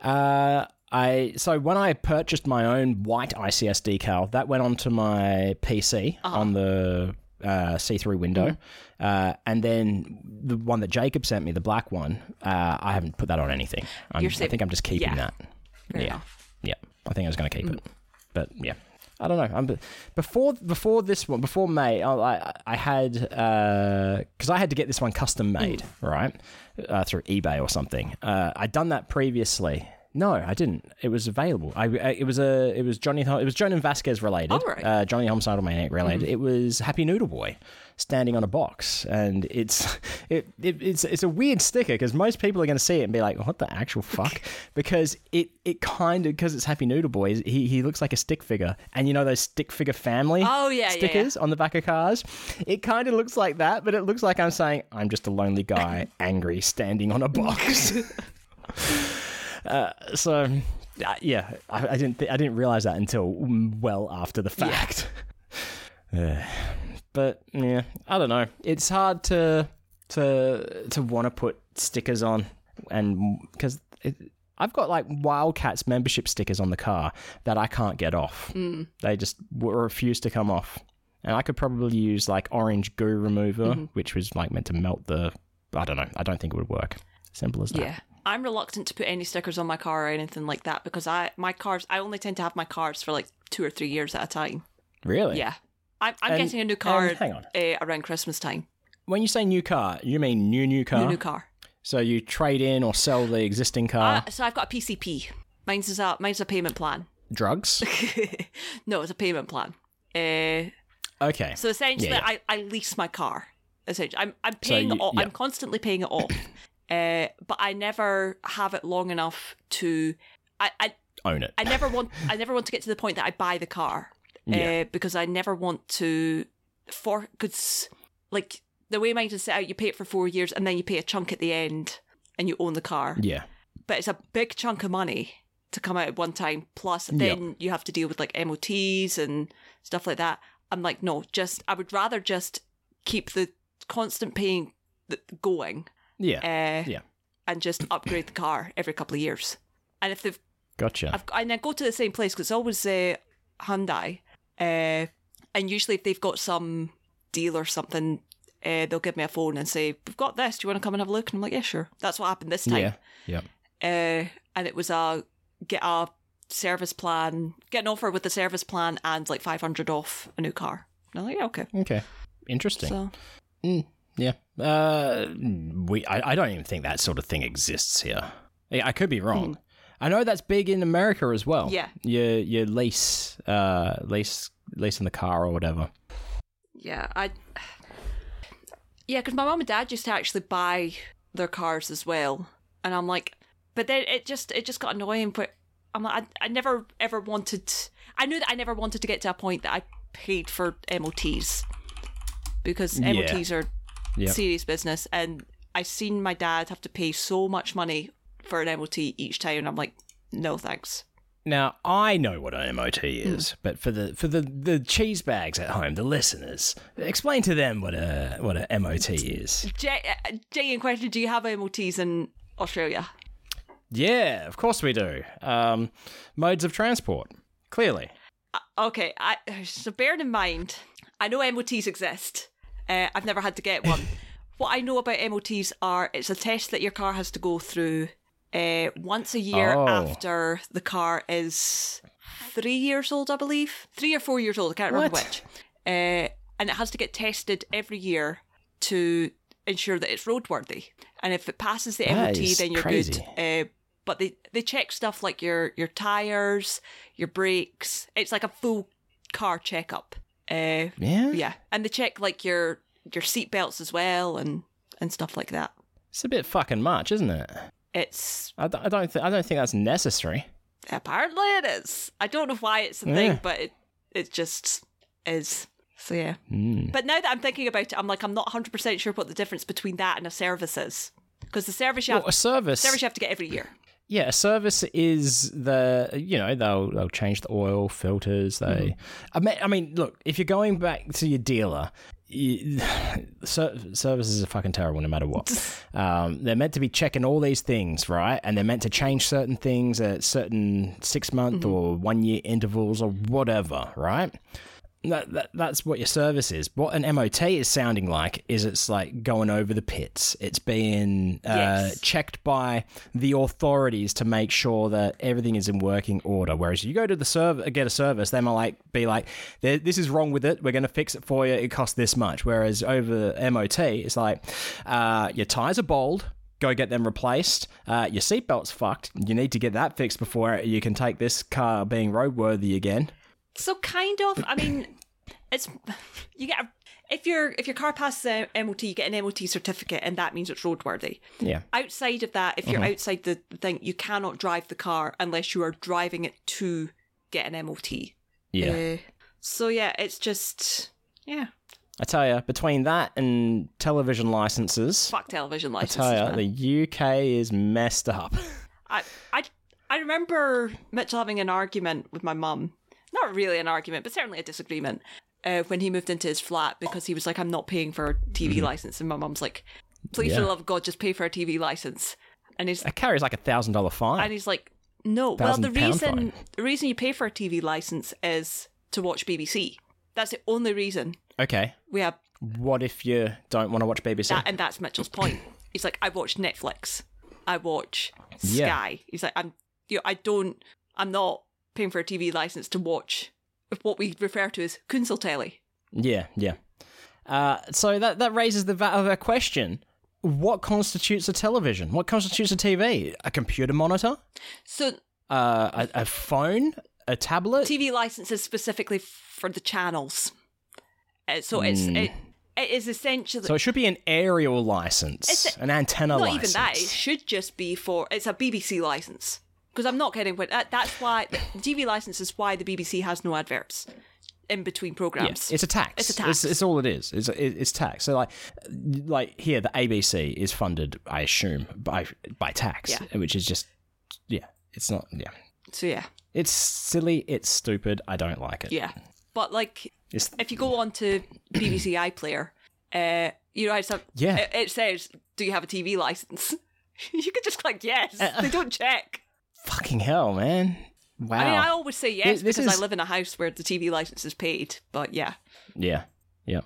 Uh, I so when I purchased my own white ICS decal, that went onto my PC Uh-huh. on the uh, see-through window, Mm-hmm. uh, and then the one that Jacob sent me, the black one, uh, I haven't put that on anything. I'm, You're I think I'm just keeping yeah. that. Fair yeah, enough. yeah. I think I was going to keep Mm. it, but yeah. I don't know. I'm, before before this one, before Mae, I I, I had because I had to get this one custom made, right, uh, through eBay or something. Uh, I'd done that previously. No, I didn't. It was available. I, I it was a it was Johnny it was Jhonen Vasquez related. Oh, right. Mm-hmm. uh, Johnny Homicidal Maniac related. It was Happy Noodle Boy standing on a box, and it's it, it it's it's a weird sticker because most people are going to see it and be like, "What the actual fuck?" because it it kind of because it's Happy Noodle Boy. He he looks like a stick figure, and you know those stick figure family Oh, yeah, yeah, yeah. stickers on the back of cars. It kind of looks like that, but it looks like I'm saying I'm just a lonely guy, angry, standing on a box. Uh, so. Uh, yeah, I, I didn't. Th- I didn't realize that until mm, well after the fact. Uh, but yeah, I don't know. It's hard to to to want to put stickers on, and because I've got like Wildcats membership stickers on the car that I can't get off. They just w- refuse to come off, and I could probably use like orange goo remover, which was like meant to melt the. I don't know. I don't think it would work. Simple as that. Yeah. I'm reluctant to put any stickers on my car or anything like that because I my cars I only tend to have my cars for like two or three years at a time. Really? Yeah. I'm, I'm And- getting a new car hang on. Uh, around Christmas time. When you say new car, you mean new new car? New new car. So you trade in or sell the existing car? Uh, so I've got a PCP. Mine's is a mine's a payment plan. drugs? no, it's a payment plan. Uh, Okay. so essentially, Yeah, I, I lease my car. Essentially, I'm I'm paying you- it off. yeah. I'm constantly paying it off. Uh, but I never have it long enough to. I, I Own it. I never want I never want to get to the point that I buy the car. Yeah. Uh, because I never want to for cause like the way mine is set out, you pay it for four years and then you pay a chunk at the end and you own the car. yeah. But it's a big chunk of money to come out at one time. Plus Yep. then you have to deal with like MOTs and stuff like that. I'm like, no, just I would rather just keep the constant paying going Yeah. uh, yeah. and just upgrade the car every couple of years. And if they've Gotcha. I've, and I go to the same place because it's always uh, Hyundai. Uh, and usually, if they've got some deal or something, uh, they'll give me a phone and say, We've got this. Do you want to come and have a look? And I'm like, Yeah, sure. That's what happened this time. yeah. Yeah. Uh, and it was a get a service plan, get an offer with the service plan and like 500 off a new car. And I'm like, Yeah, okay. Okay. Interesting. So, yeah. Uh, we. I, I don't even think that sort of thing exists here. Yeah, I could be wrong. I know that's big in America as well. Yeah. You you lease uh lease lease in the car or whatever. yeah, I. Yeah, because my mom and dad used to actually buy their cars as well, and I'm like, but then it just it just got annoying. But I'm like, I, I never ever wanted. I knew that I never wanted to get to a point that I paid for MOTs because Yeah. MOTs are Yep. serious business, and I've seen my dad have to pay so much money for an MOT each time, and I'm like, no thanks. Now I know what an MOT is, but for the for the the cheese bags at home, the listeners, explain to them what a what a MOT is. Jay, uh, Jay in question, do you have MOTs in Australia? Yeah, of course we do. Um, modes of transport, clearly. Okay, I, so bearing in mind, I know MOTs exist. Uh, I've never had to get one. what I know about MOTs are it's a test that your car has to go through uh, once a year Oh. after the car is three years old, I believe. Three or four years old, I can't remember What? which. Uh, and it has to get tested every year to ensure that it's roadworthy. And if it passes the That MOT, then you're crazy. good. Uh, but they, they check stuff like your, your tires, your brakes. It's like a full car checkup. Uh, Yeah, yeah, and they check like your your seat belts as well and and stuff like that. It's a bit fucking much, isn't it? It's I, don't- I don't think I don't think that's necessary. apparently it is. I don't know why it's a Yeah. thing, but it it just is. So yeah. Hmm. But now that I'm thinking about it, I'm like I'm not 100 percent sure what the difference between that and a service is because the service you have Well, a service. service you have to get every year. Yeah, a service is the you know they'll they'll change the oil filters. They, I mean, I mean, look, if you're going back to your dealer, you, services are fucking terrible no matter what. um, they're meant to be checking all these things, right? And they're meant to change certain things at certain six month or one year intervals or whatever, right? That, that that's what your service is. What an MOT is sounding like is it's like going over the pits. It's being uh, Yes. checked by the authorities to make sure that everything is in working order. Whereas you go to the serv get a service, they might like be like, "This is wrong with it. We're going to fix it for you. It costs this much." Whereas over MOT, it's like, uh, "Your tires are bald." Go get them replaced. Uh, your seatbelt's fucked. You need to get that fixed before you can take this car being roadworthy again. So kind of. I mean, it's you get a, if your if your car passes a MOT, you get an MOT certificate, and that means it's roadworthy. Yeah. Outside of that, if you're Mm-hmm. outside the thing, you cannot drive the car unless you are driving it to get an MOT. Yeah. Uh, so yeah, it's just yeah. I tell you, between that and television licenses, Fuck television licenses. I tell you, man. the UK is messed up. I, I, I remember Mitchell having an argument with my mum. Not really an argument, but certainly a disagreement uh, when he moved into his flat because he was like, I'm not paying for a TV license. And my mum's like, please, for Mm-hmm. The love of God, just pay for a TV license. And he's, It carries like a thousand dollar fine. and he's like, no. Well, the reason fine. the reason you pay for a TV license is to watch BBC. That's the only reason okay, we have what if you don't want to watch BBC? that, and that's Mitchell's point. He's like, I watch Netflix, I watch Yeah. Sky. He's like, I'm, you know, I don't, I'm not paying for a TV license to watch what we refer to as Kunseltelly. yeah, yeah. Uh, so that that raises the va- other question: What constitutes a television? What constitutes a TV? A computer monitor? So Uh, a, a phone? A tablet? TV licenses specifically for the channels. Uh, so it's it, it is essentially Hmm. so it should be an aerial license, a- an antenna not license. even that. It should just be for it's a BBC license. Because I'm not kidding, but that, that's why the TV license is why the BBC has no adverts in between programs. it's a tax. It's a tax. It's, all it is. It's, it's tax. So like, like here, the ABC is funded, I assume, by by tax, Yeah. which is just yeah. It's not yeah. so yeah, It's silly. It's stupid. I don't like it. yeah. But like It's, if you go on to BBC iPlayer, uh, you know, it's a, Yeah. it, it says, "Do you have a TV license?" you could just click yes. Uh, they don't check. Fucking hell, man. Wow. I mean, I always say yes This- this because is- I live in a house where the TV license is paid. But yeah, Yeah, yeah.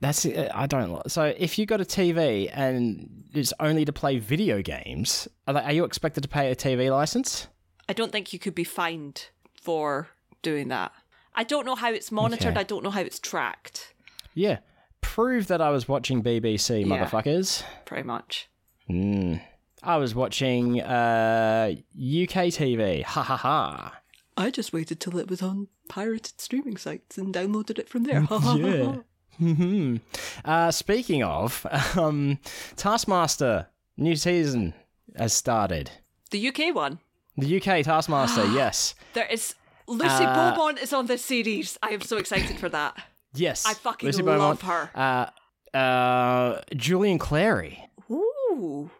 That's. I don't. So if you got a TV and it's only to play video games, are, they, are you expected to pay a TV license? I don't think you could be fined for doing that. I don't know how it's monitored. Okay. I don't know how it's tracked. Yeah. Prove that I was watching BBC, Yeah. motherfuckers. Pretty much. Mm. I was watching uh, UK TV. Ha ha ha. I just waited till it was on pirated streaming sites and downloaded it from there. Yeah. hmm Uh, speaking of, um, Taskmaster new season has started. The UK one. The UK Taskmaster, yes, There is Lucy Uh, Beaumont is on this series. I am so excited for that. yes. I fucking Lucy love Beaumont. her. Uh, uh, Julian Clary. Ooh.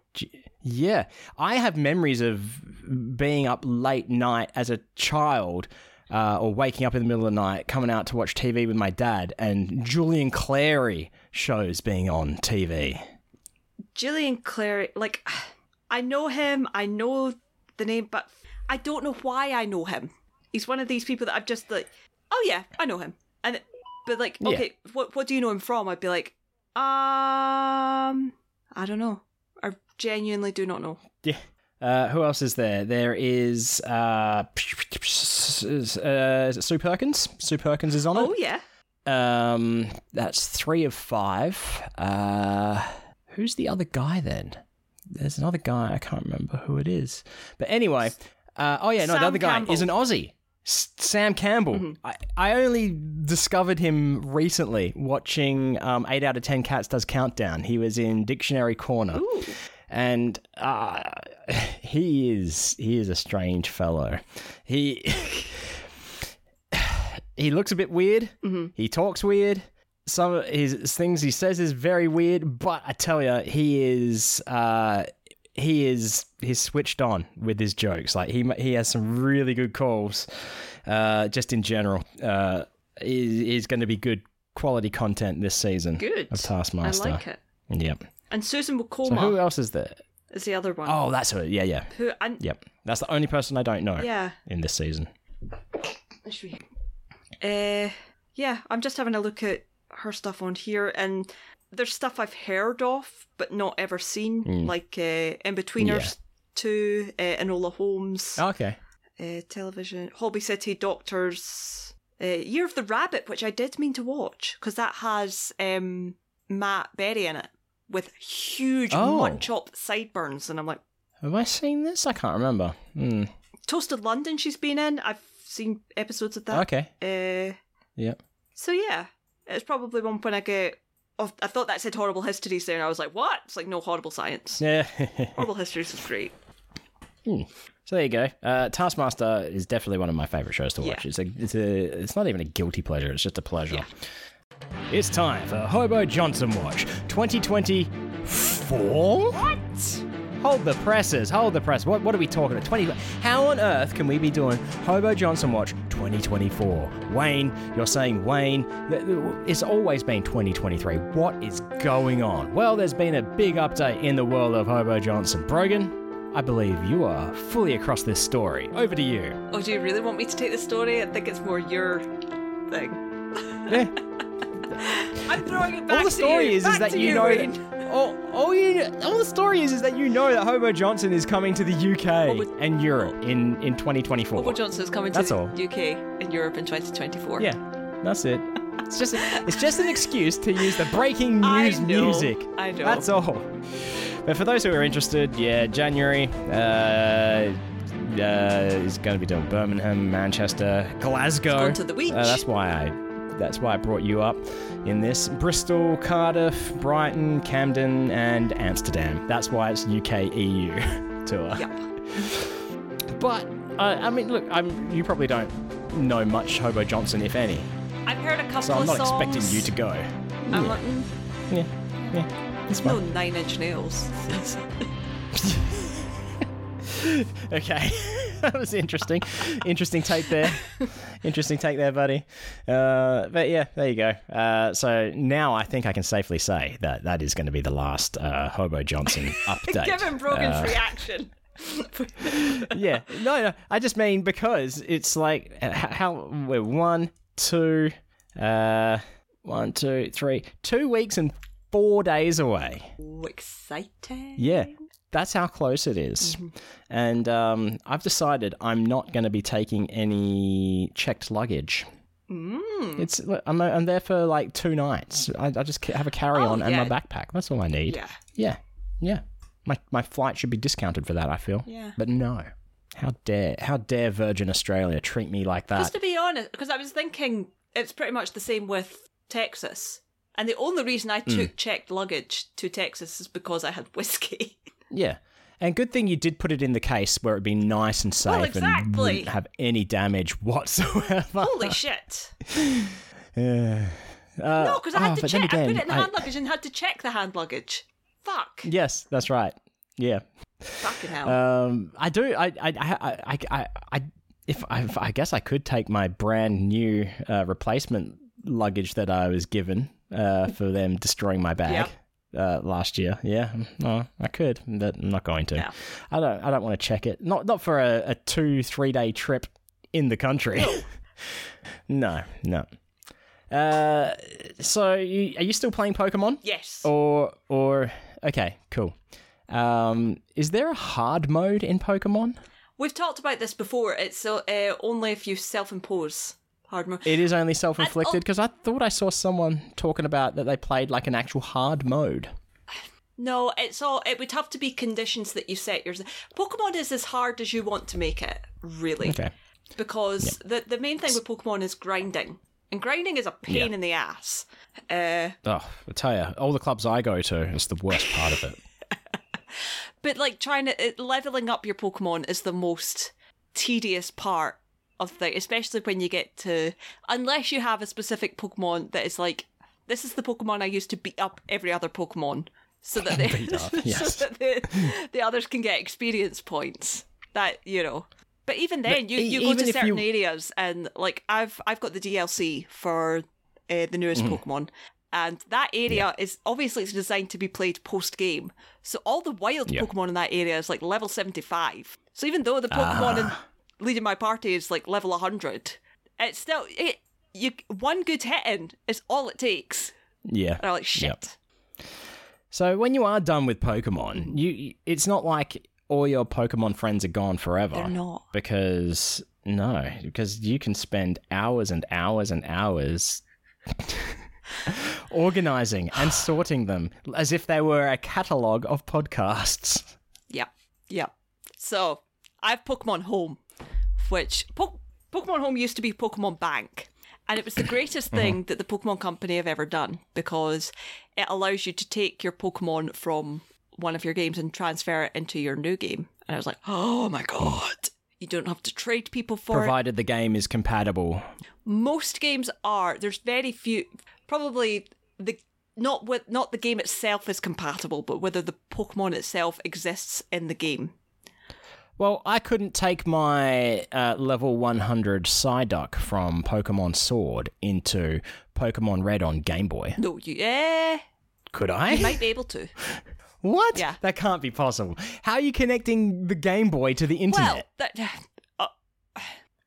Yeah, I have memories of being up late night as a child. Uh, or waking up in the middle of the night, coming out to watch TV with my dad, and Julian Clary shows being on TV. Julian Clary, like, I know him, I know the name, but I don't know why I know him. He's one of these people that I've just like, oh yeah, I know him. And but like, Yeah. okay, what what do you know him from? I'd be like, um, I don't know. Genuinely do not know. Yeah. Uh, who else is there? There is uh, uh, is it Sue Perkins. Sue Perkins is on Oh it. Oh yeah, Um, that's three of five. Uh, who's the other guy then? There's another guy. I can't remember who it is. But anyway, uh, oh yeah, no, the Sam other guy Campbell. is an Aussie. S- Sam Campbell. Mm-hmm. I, I only discovered him recently watching um, 8 out of 10 Cats Does Countdown. He was in Dictionary Corner Ooh. And uh, he is he is a strange fellow. He he looks a bit weird. He talks weird. Some of his things he says is very weird, but I tell you, he is uh, he is he's switched on with his jokes. Like he he has some really good calls. Uh, just in general, uh, is is going to be good quality content this season. Good. of Taskmaster. I like it. Yep. And Susan So Wokoma who else is there? is the other one. Oh, that's who. Yeah, yeah. Who and Yep. That's the only person I don't know yeah. in this season. Uh, yeah, I'm just having a look at her stuff on here, and there's stuff I've heard of but not ever seen, like uh, Inbetweeners two, uh, Enola Holmes, Okay. uh, television, Holby City Doctors, uh, Year of the Rabbit, which I did mean to watch because that has um, Matt Berry in it with huge Oh. munch up sideburns, and I'm like, Have I seen this? I can't remember. Hmm. Toasted London. She's been in. I've seen episodes of that. Okay. Uh, Yep. So yeah, it's probably one when I get. I thought that said horrible histories there, and I was like, "What?" It's like no horrible science. Yeah. Horrible histories is great. so there you go. Uh, Taskmaster is definitely one of my favorite shows to Yeah. watch. It's a, it's a, it's not even a guilty pleasure. It's just a pleasure. It's time for Hobo Johnson Watch 2024. What? Hold the presses. Hold the press. What, what are we talking about? 20. How on earth can we be doing Hobo Johnson Watch 2024? Wayne, you're saying Wayne. It's always been 2023. What is going on? Well, there's been a big update in the world of Hobo Johnson. Brogan, I believe you are fully across this story. Over to you. Oh, do you really want me to take the story? I think it's more your thing. Yeah. I'm throwing it back all the to story you. is, Back is that you you, know Wayne. that, all, all you all the story is is that you know that Hobo Johnson is coming to the UK but- and Europe in in 2024. Hobo Johnson is coming to That's the. UK and Europe in 2024. Yeah, that's it. It's just it's just an excuse to use the breaking I news know, music. I know. That's all. But for those who are interested, yeah, January uh, uh, is going to be doing Birmingham, Manchester, Glasgow. going to the beach. Uh, that's why I that's why I brought you up in this. Bristol, Cardiff, Brighton, Camden, and Amsterdam. That's why it's UK EU tour. Yep. But uh, I mean, look, I'm you probably don't know much Hobo Johnson, if any. I've heard a couple So I'm not songs. expecting you to go. I'm like, mm, Yeah, yeah, it's no nine inch nails. Okay, that was interesting. interesting take there. Interesting take there, buddy. Uh, but yeah, there you go. Uh, so now I think I can safely say that that is going to be the last uh, Hobo Johnson update. Given Brogan's Uh, reaction. yeah, no, no. I just mean because it's like uh, how we're one, two, uh, one, two, three, two weeks and four days away. Oh, exciting. Yeah, that's how close it is. And um, I've decided I'm not going to be taking any checked luggage. Mm. It's I'm, I'm there for like two nights. I, I just have a carry on Oh, and my backpack. That's all I need. Yeah. yeah, yeah. My my flight should be discounted for that. I feel. Yeah. But no, how dare how dare Virgin Australia treat me like that? Just to be honest, because I was thinking it's pretty much the same with Texas. And the only reason I Hmm. took checked luggage to Texas is because I had whiskey. Yeah. And good thing you did put it in the case where it'd be nice and safe Well, and exactly. wouldn't have any damage whatsoever. Holy shit. Yeah. Uh, No, because I had oh, to check. I put it in the I- hand luggage and had to check the hand luggage Fuck. Yes, that's right. Yeah. Fucking hell. Um, I do. I. I. I. I. I, I if I, I guess I could take my brand new uh, replacement luggage that I was given uh, for them destroying my bag uh, last year. Yeah, no, I could, but I'm not going to. Yeah. I don't. I don't want to check it. Not not for a, a two three day trip in the country. no, no. Uh, so you, are you still playing Pokemon? yes. Or or okay, cool. Um, is there a hard mode in Pokemon? We've talked about this before. It's uh, uh, only if you self-impose hard mode. It is only self inflicted because I thought I saw someone talking about that they played like an actual hard mode. No, it's all. It would have to be conditions that you set yours. Pokemon is as hard as you want to make it, really. Okay. Because the the main thing with Pokemon is grinding, and grinding is a pain Yeah. in the ass. Uh, Oh, I tell you, all the clubs I go to is the worst part of it. but like trying to leveling up your Pokemon is the most tedious part of the, especially when you get to unless you have a specific Pokemon that is like this is the Pokemon I used to beat up every other Pokemon. So that, they, up, yes. so that the, the others can get experience points. That you know, but even then, you, e- you go to certain you- areas and like I've I've got the DLC for uh, the newest Mm-hmm. Pokemon, and that area is obviously it's designed to be played post game. So all the wild Yeah. Pokemon in that area is like level seventy five. So even though the Pokemon Ah. in leading my party is like level hundred, it's still it. You one good hitting is all it takes. Yeah. And I'm like shit. Yep. So when you are done with Pokemon, you it's not like all your Pokemon friends are gone forever. They're not. Because no, because you can spend hours and hours and hours organizing and sorting them as if they were a catalog of podcasts. Yep, yep. So I have Pokemon Home, which po- Pokemon Home used to be Pokemon Bank, and it was the greatest uh-huh. thing that the Pokemon Company have ever done because it allows you to take your Pokemon from one of your games and transfer it into your new game. And I was like, oh my god. You don't have to trade people for it. Provided the game is compatible. Most games are. There's very few. Probably the not with not the game itself is compatible, but whether the Pokemon itself exists in the game. Well, I couldn't take my uh, level 100 Psyduck from Pokemon Sword into Pokemon Red on Game Boy. No, you eh, Could I? you might be able to. What? Yeah. That can't be possible. How are you connecting the Game Boy to the Well, internet? that. Uh,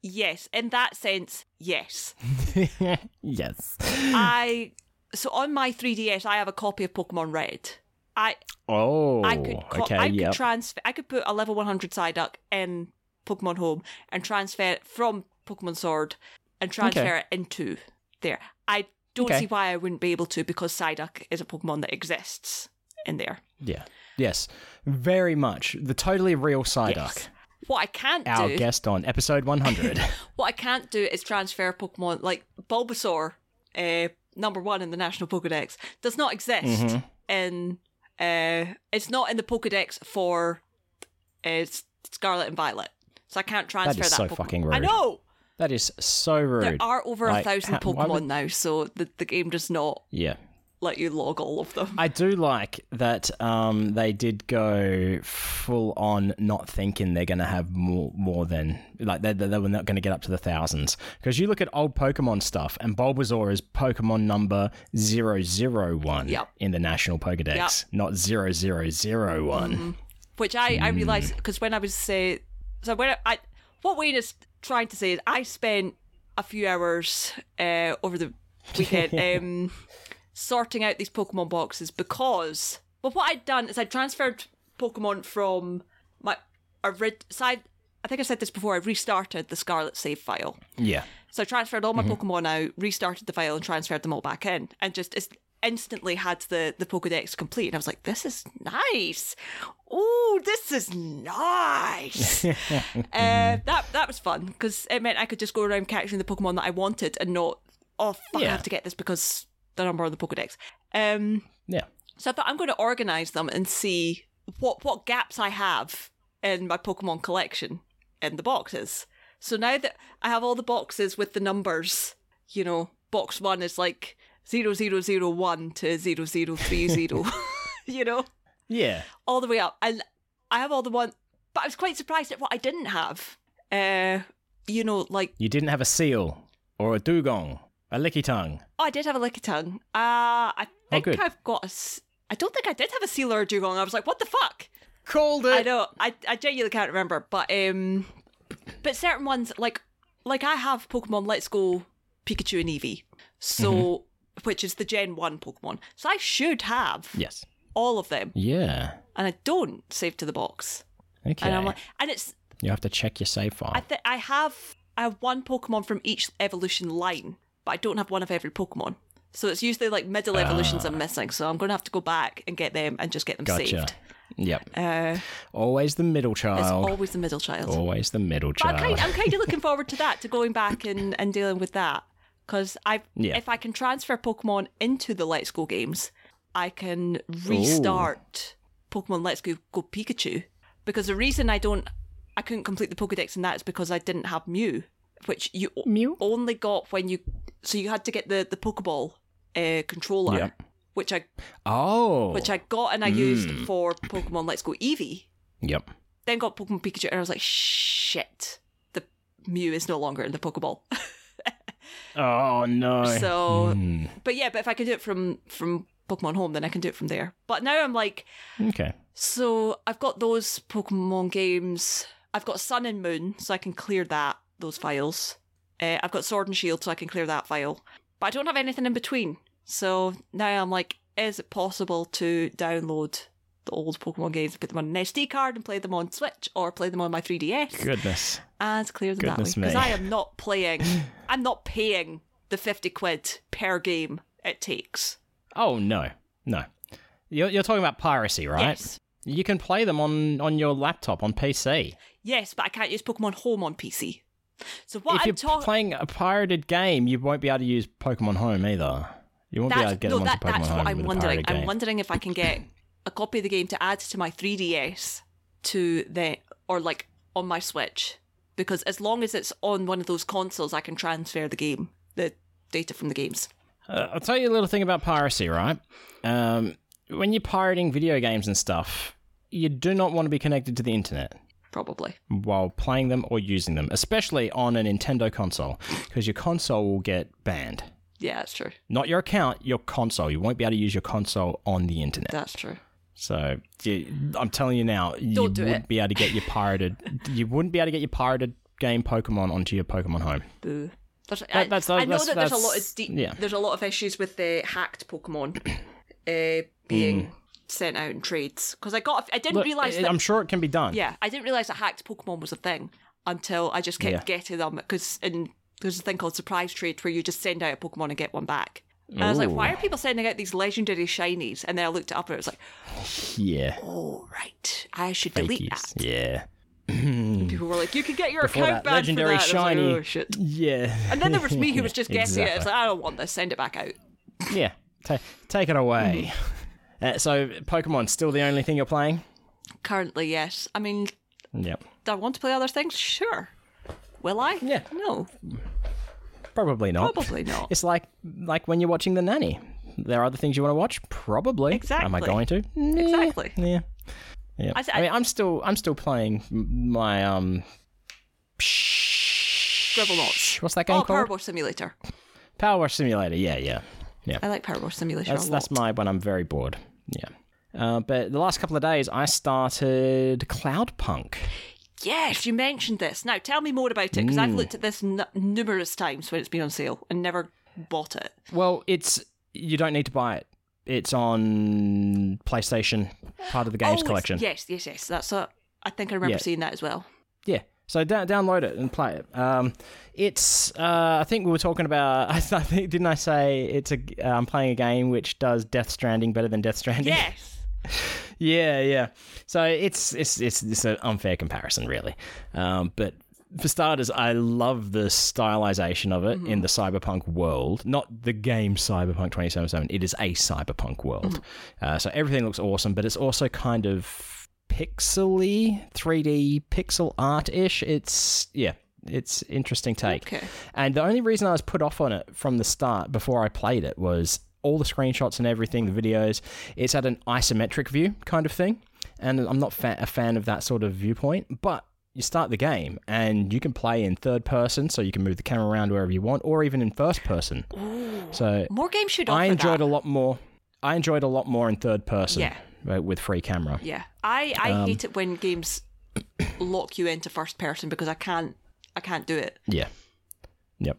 yes, in that sense, yes. yes. I so on my 3DS, I have a copy of Pokemon Red. I Oh, I could co- okay, I yep. could transfer I could put a level 100 Psyduck in Pokemon Home and transfer it from Pokemon Sword and transfer Okay. it into there. I don't Okay. see why I wouldn't be able to because Psyduck is a Pokemon that exists in there. yeah. Yes. Very much. The totally real Psyduck. Yes. What I can't Our do Our guest on episode 100. what I can't do is transfer Pokemon like Bulbasaur, uh, number one in the National Pokedex, does not exist Mm-hmm. in. Uh, it's not in the Pokedex for uh, Scarlet and Violet, so I can't transfer is that. so Pokemon. fucking I know that is so rude. there are over Like, a thousand Pokemon would- now, so the the game does not yeah. Let you log all of them. I do like that um, they did go full on not thinking they're going to have more more than like they, they were not going to get up to the thousands because you look at old Pokemon stuff and Bulbasaur is Pokemon number 001 Yep. in the National Pokedex, not 0001. Mm-hmm. which I, I Hmm. realised because when I was uh, so when I, I what Wayne is trying to say is I spent a few hours uh, over the weekend um, sorting out these Pokemon boxes because well what I'd done is I transferred Pokemon from my orig- side. I think I said this before. I restarted the Scarlet save file. Yeah. So I transferred all my Pokemon out, restarted the file, and transferred them all back in, and just is- instantly had the the Pokedex complete. And I was like, "This is nice. Oh, this is nice." uh, that that was fun because it meant I could just go around catching the Pokemon that I wanted and not, oh fuck, I have to get this because the number on the Pokedex. Um, Yeah. so I thought I'm going to organize them and see what what gaps I have in my Pokemon collection in the boxes. So now that I have all the boxes with the numbers, you know, box one is like 0001 to 0030, you know? Yeah. all the way up, and I have all the one. But I was quite surprised at what I didn't have. Uh, you know, like You didn't have a Seel or a Dewgong, a Lickitung. oh, I did have a lickitung. Uh, I Oh, think good. I've got a. s- I don't think I did have a Seel or a Dewgong. I was like, what the fuck? Called it. I know. I, I genuinely can't remember, but um, but certain ones like like I have Pokemon Let's Go Pikachu and Eevee, so Mm-hmm. which is the Gen One Pokemon. So I should have Yes. all of them, Yeah. and I don't save to the box. Okay. And I'm like, and it's you have to check your save file. I th- I have I have one Pokemon from each evolution line, but I don't have one of every Pokemon. So it's usually like middle evolutions I'm missing. So I'm going to have to go back and get them and just get them Ah. gotcha. saved. Yep. Uh, Always the middle it's child. always the middle child. Always the middle But I'm child. kind, I'm kind of looking forward to that, to going back and, and dealing with that. Because I, Yeah. if I can transfer Pokemon into the Let's Go games, I can restart Pokemon Let's Go, Go Pikachu. Because the reason I don't, I couldn't complete the Pokedex in that is because I didn't have Mew, which you o- Mew? only got when you, so you had to get the the Pokeball uh, controller, Yeah. which I Oh. which I got and I used for Pokemon Let's Go Eevee Yep. then got Pokemon Pikachu, and I was like, shit, the Mew is no longer in the Pokeball. Oh no. so, Hmm. but yeah, but if I could do it from from Pokemon Home, then I can do it from there. But now I'm like, Okay. so I've got those Pokemon games. I've got Sun and Moon, so I can clear that those files. Uh, I've got Sword and Shield, so I can clear that file. But I don't have anything in between. So now I'm like, is it possible to download the old Pokemon games, put them on an SD card, and play them on Switch, or play them on my 3DS? Goodness. and clear them Goodness that way because. I am not playing. I'm not paying the fifty quid per game it takes. Oh no. No. You're, you're talking about piracy, right? Yes, You can play them on on your laptop on PC. yes, but I can't use Pokemon Home on PC. So what if I'm you're talking. playing a pirated game, you won't be able to use Pokemon Home either. You won't be able to get no, them that, Pokemon that's Home what I'm wondering. I'm wondering if I can get a copy of the game to add to my 3DS to the or like on my Switch because as long as it's on one of those consoles, I can transfer the game, the data from the games. Uh, I'll tell you a little thing about piracy, right? Um, when you're pirating video games and stuff, you do not want to be connected to the internet Probably. while playing them or using them, especially on a Nintendo console, because your console will get banned. Yeah, that's true. Not your account, your console. You won't be able to use your console on the internet. That's true. So I'm telling you now, you Don't do wouldn't it. be able to get your pirated. you wouldn't be able to get your pirated game Pokemon onto your Pokemon Home. Boo. There's, I, that's- I know that's- that there's a lot of de- yeah. there's a lot of issues with the hacked Pokemon uh, being Mm. Sent out in trades because I got I didn't Look, realize that I'm sure it can be done. yeah I didn't realize that hacked Pokemon was a thing until I just kept Yeah. getting them because in there's a thing called surprise trade where you just send out a Pokemon and get one back. And I was like, why are people sending out these legendary shinies? And then I looked it up and it was like, Yeah. oh right, I should delete Fakies. that. Yeah. People were like, you can get your Before account banned legendary for that. And shiny. like, oh shit. Yeah. And then there was me who was just guessing it. It's Exactly. like, I don't want this. Send it back out. Yeah. Ta- take it away. Mm-hmm. Uh, so, Pokemon's still the only thing you're playing? Currently, yes. I mean, Yep. do I want to play other things? Sure. Will I? Yeah. No, Probably not. probably not. It's like like when you're watching The Nanny. There are other things you want to watch? Probably. Exactly. Am I going to? Nah. Exactly. Yeah. Yeah. I, I, mean, I'm still I'm still playing my um. Scribble notes. What's that game Oh, called? Powerball Simulator. Power Wash Simulator. Yeah, yeah, yeah. I like Powerball Simulator That's a lot. that's my when I'm very bored. Yeah. Uh, but the last couple of days, I started Cloudpunk. Yes, you mentioned this. Now tell me more about it because Mm. I've looked at this n- numerous times when it's been on sale and never bought it. Well, it's you don't need to buy it. It's on PlayStation, part of the games Oh, collection. Yes, yes, yes. That's a. I think I remember Yeah. seeing that as well. Yeah. So da- download it and play it. Um, it's. Uh, I think we were talking about. I think didn't I say it's a? Uh, I'm playing a game which does Death Stranding better than Death Stranding. Yes. yeah, yeah. So it's it's it's it's an unfair comparison, really. Um, but for starters, I love the stylization of it in the cyberpunk world. Not the game Cyberpunk 2077. It is a cyberpunk world. Uh, so everything looks awesome, but it's also kind of pixely, 3D pixel art ish. It's yeah. It's interesting take. Okay. And the only reason I was put off on it from the start before I played it was all the screenshots and everything, the videos. It's at an isometric view kind of thing, and I'm not fa- a fan of that sort of viewpoint. But you start the game and you can play in third person, so you can move the camera around wherever you want, or even in first person. Ooh. So More games should I enjoyed that. a lot more. I enjoyed a lot more in third person. Yeah. Uh, With free camera. Yeah, I I Um, hate it when games lock you into first person because I can't I can't do it. Yeah. Yep.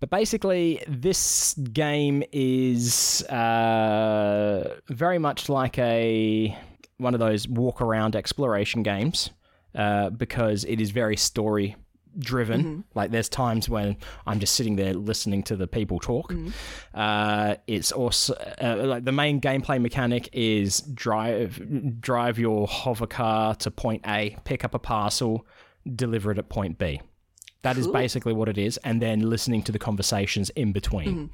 But basically, this game is uh, very much like a one of those walk around exploration games uh, because it is very story driven. Like there's times when I'm just sitting there listening to the people talk. Uh, it's also uh, like the main gameplay mechanic is drive drive your hover car to point A, pick up a parcel, deliver it at point B. That is basically what it is, and then listening to the conversations in between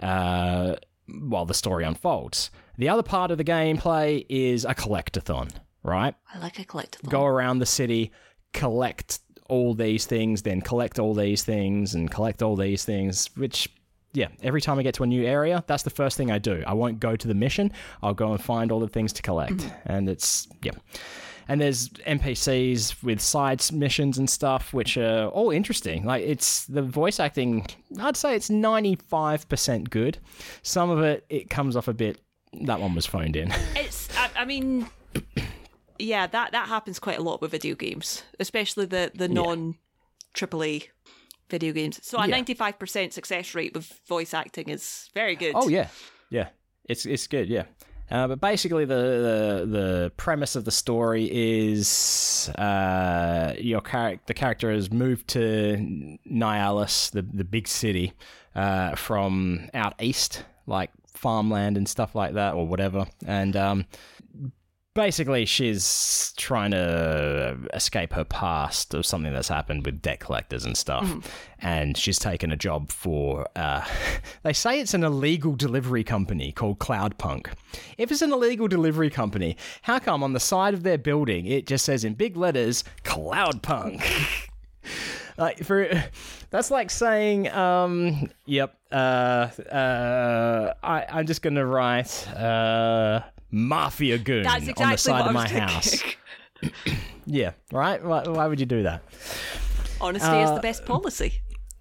uh, while the story unfolds. The other part of the gameplay is a collectathon, right? I like a collectible. Go around the city, collect all these things, then collect all these things, and collect all these things, which. Yeah, every time I get to a new area, that's the first thing I do. I won't go to the mission. I'll go and find all the things to collect. Mm-hmm. And it's, yeah. And there's NPCs with side missions and stuff, which are all interesting. Like, it's the voice acting, I'd say it's 95% good. Some of it, it comes off a bit, that one was phoned in. It's I, I mean, yeah, that that happens quite a lot with video games, especially the the non AAA video games. So a Yeah. ninety five percent success rate with voice acting is very good. Oh yeah, yeah. It's it's good. Yeah. Uh, but basically, the, the the premise of the story is uh, your character. The character has moved to Nivalis, the the big city, uh, from out east, like farmland and stuff like that, or whatever. And um, basically, she's trying to escape her past of something that's happened with debt collectors and stuff. And she's taken a job for, uh, they say it's an illegal delivery company called Cloudpunk. If it's an illegal delivery company, how come on the side of their building it just says in big letters, Cloudpunk? like for that's like saying um yep uh uh i i'm just gonna write uh mafia goon exactly on the side of my house. yeah right? Why, why would you do that? Honesty is Uh, the best policy.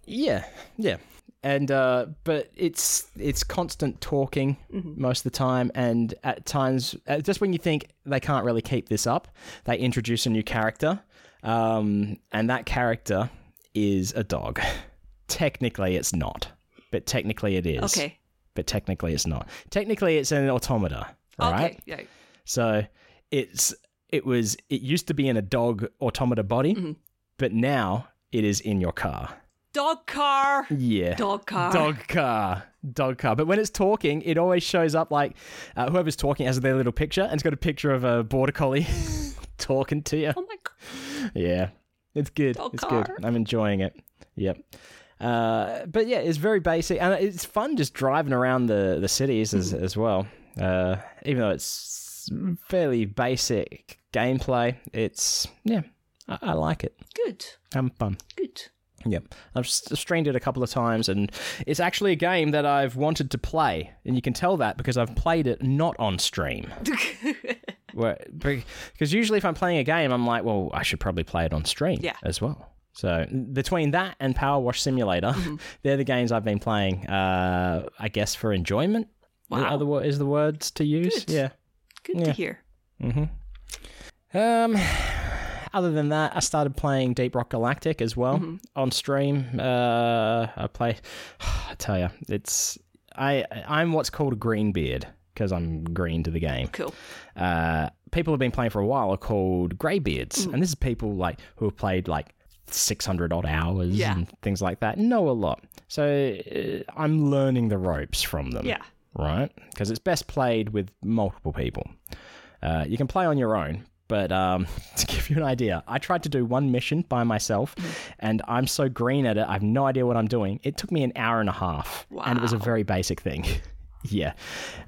yeah yeah. And uh but it's it's constant talking most of the time and at times uh, just when you think they can't really keep this up they introduce a new character um and that character is a dog. Technically it's not but technically it is. Okay. but technically it's not. Technically it's an automata all right Okay. Yeah. so it's it was it used to be in a dog automata body Mm-hmm. but now it is in your car Dog car. yeah Dog car. Dog car. Dog car. But when it's talking, it always shows up like uh, whoever's talking has their little picture and it's got a picture of a border collie talking to you. Oh my god. Yeah. It's good. Dog it's car. good. I'm enjoying it. Yep. Uh, but yeah, it's very basic and it's fun just driving around the, the cities as, Mm-hmm. as well. Uh, even though it's fairly basic gameplay, it's, yeah, I, I like it. Good. Having fun. Good. Yep. I've streamed it a couple of times, and it's actually a game that I've wanted to play. And you can tell that because I've played it not on stream. Because usually, if I'm playing a game, I'm like, well, I should probably play it on stream Yeah. as well. So between that and Power Wash Simulator, Mm-hmm. they're the games I've been playing. Uh, I guess for enjoyment. Wow. Other wo- is the words to use? Good. Yeah. Good to hear. Mhm. Um, other than that, I started playing Deep Rock Galactic as well Mm-hmm. on stream. Uh, I play. I tell you, it's I I'm what's called a green beard because I'm green to the game. Cool. Uh, people have been playing for a while are called greybeards, Mm. and this is people like who have played like 600 odd hours Yeah. and things like that. Know a lot, so uh, I'm learning the ropes from them Yeah. Right? Because it's best played with multiple people. Uh, you can play on your own, but um, to give you an idea, I tried to do one mission by myself, and I'm so green at it, I have no idea what I'm doing. It took me an hour and a half, and it was a very basic thing. yeah,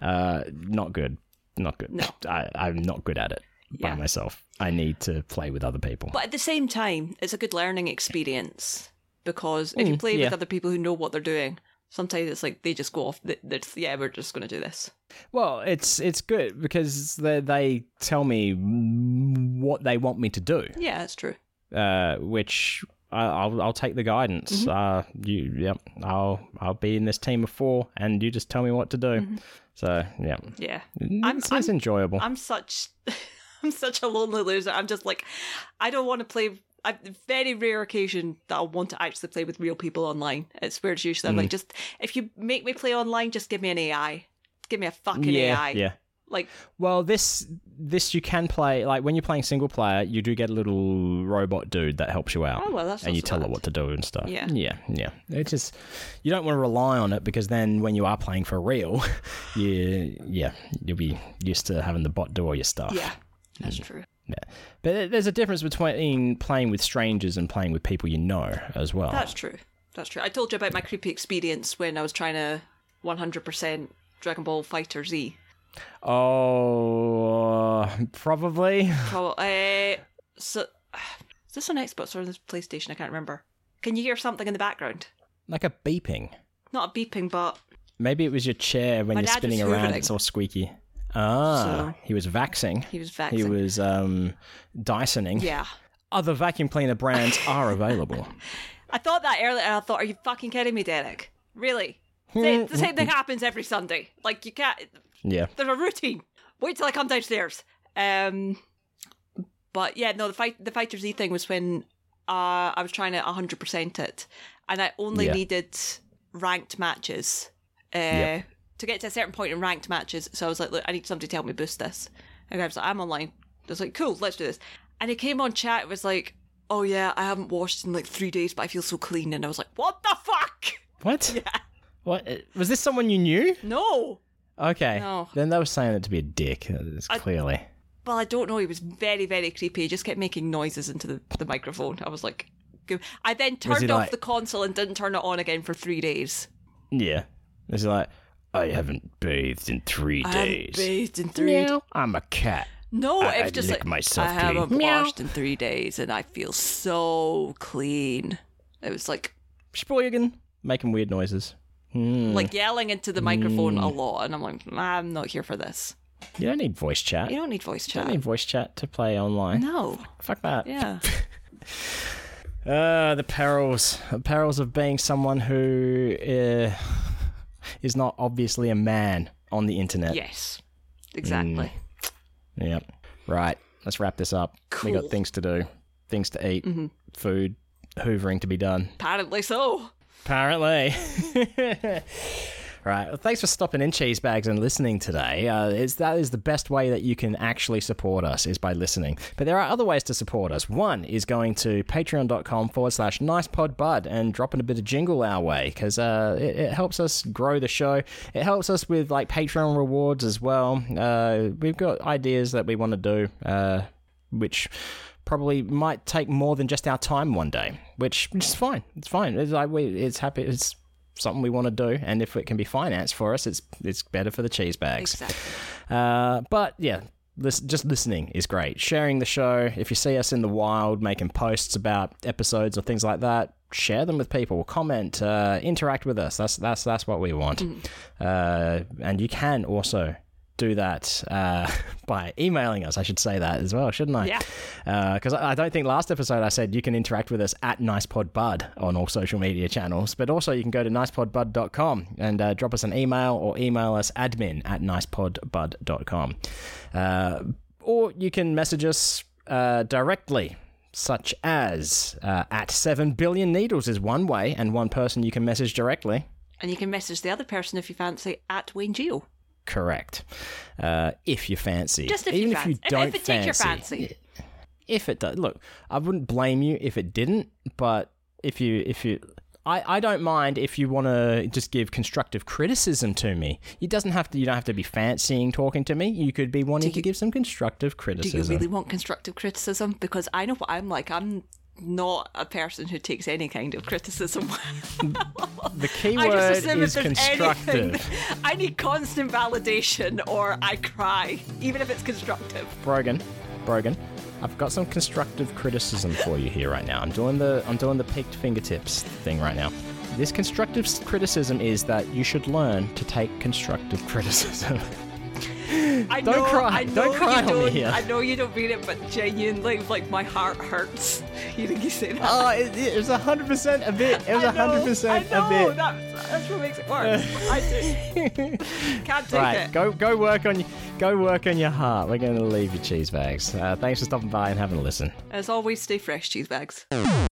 uh, not good. Not good. No. I, I'm not good at it by myself. I need to play with other people. But at the same time, it's a good learning experience because if you play Mm, yeah. with other people who know what they're doing, Sometimes it's like they just go off. th- It's, yeah, we're just going to do this. Well, it's it's good because they they tell me what they want me to do, Yeah, that's true. uh, which I, I'll I'll take the guidance. Uh, you yep, I'll I'll be in this team of four, and you just tell me what to do. So yeah, Yeah. it's, it's enjoyable. I'm such I'm such a lonely loser. I'm just like I don't want to play I, very rare occasion that I'll want to actually play with real people online. It's where it's usually I'm Mm. like just if you make me play online, just give me an AI. Give me a fucking yeah, AI. yeah. Like Well, this this you can play like when you're playing single player, you do get a little robot dude that helps you out. Oh, well, that's and you tell bad. what to do and stuff. Yeah. yeah, yeah. It's just you don't want to rely on it because then when you are playing for real, you yeah you'll be used to having the bot do all your stuff. yeah, that's Mm. true. Yeah. But there's a difference between playing with strangers and playing with people you know as well. That's true. That's true. I told you about my creepy experience when I was trying to 100% Dragon Ball Fighter Z. oh, probably. Probably. Uh, so, is this on Xbox or on this PlayStation? I can't remember. Can you hear something in the background? Like a beeping. Not a beeping, but Maybe it was your chair when you're spinning around. It's all squeaky. Ah, So- he was vaxing. he was vaxing. He was um, Dysoning. Yeah. Other vacuum cleaner brands are available. I thought that earlier and I thought, are you fucking kidding me, Derek? Really? The the same thing happens every Sunday. Like, you can't. Yeah. There's a routine. Wait till I come downstairs. Um, but yeah, no, the fight, the Fighter Z thing was when uh, I was trying to 100% it, and I only Yeah. needed ranked matches uh, Yep. To get to a certain point in ranked matches. So I was like, look, I need somebody to help me boost this. And I was like, I'm online. I was like, cool, let's do this. And he came on chat. It was like, oh yeah, I haven't washed in like three days, but I feel so clean. And I was like, what the fuck? What? Yeah. What? uh, Was this someone you knew? No. Okay. No. Then they were saying it to be a dick. uh, It's clearly. Well, I don't know. He was very, very creepy. He just kept making noises into the, the microphone. I was like, go. I then turned off like- the console and didn't turn it on again for three days. Yeah. It's like, I haven't bathed in three I days. bathed in three. Meow. I'm a cat. No, I- it I'd just like myself I haven't. Meow. washed in three days and I feel so clean. It was like Spreugen. Making weird noises. Hmm. like yelling into the microphone a lot, and I'm like, I'm not here for this. You don't need voice chat. You You don't need voice chat. don't need voice chat to play online. no. Fuck that. Yeah. Uh, the perils. The perils of being someone who uh, is not obviously a man on the internet. yes. Exactly. Mm. Yep. Right. Let's wrap this up. We got things to do, things to eat, mm-hmm. food, hoovering to be done. Apparently so. Apparently. right. Well, thanks for stopping in, cheese bags, and listening today. Uh, that is the best way that you can actually support us is by listening. But there are other ways to support us. One is going to patreon.com forward slash nicepodbud and dropping a bit of jingle our way because uh, it, it helps us grow the show. It helps us with like Patreon rewards as well. Uh, we've got ideas that we want to do, uh, which probably might take more than just our time one day, which, which is fine. It's fine. It's like we, it's happy. It's something we want to do, and if it can be financed for us, it's it's better for the cheese bags. Exactly. Uh, but yeah. Lis- just listening is great. Sharing the show. If you see us in the wild making posts about episodes or things like that, share them with people. Comment, uh, interact with us. That's that's that's what we want. Uh, and you can also do that uh, by emailing us. I should say that as well, shouldn't I? Yeah. Because I I don't think last episode I said you can interact with us at NicePodBud on all social media channels, but also you can go to nicepodbud.com and uh, drop us an email or email us admin at nicepodbud.com. Uh, or you can message us uh, directly. Such as uh, at 7 billion needles is one way, and one person you can message directly. And you can message the other person if you fancy at Wayne Gio. Correct. Uh, if you fancy. Just if Even you if fancy. you don't if it takes your fancy. If it does, look, I wouldn't blame you if it didn't, but if you, if you, I, I don't mind if you want to just give constructive criticism to me. It doesn't have to. You don't have to be fancying talking to me. You could be wanting to give some constructive criticism. Do you really want constructive criticism? Because I know what I'm like. I'm not a person who takes any kind of criticism. the key word is constructive. anything, I need constant validation or I cry, even if it's constructive. Brogan, Brogan, I've got some constructive criticism for you here right now. I'm doing the I'm doing the peaked fingertips thing right now. This constructive criticism is that you should learn to take constructive criticism. I Don't know, cry. I know Don't cry you on me don't, here. I know you don't mean it, but genuinely, like my heart hurts hearing you say that. oh, it, it was hundred percent a bit. It was hundred percent a bit. That's, that's what makes it worse. I do. Can't take Right, it. go go work on go work on your heart. We're going to leave you cheese bags. Uh, thanks for stopping by and having a listen. As always, stay fresh, cheese bags.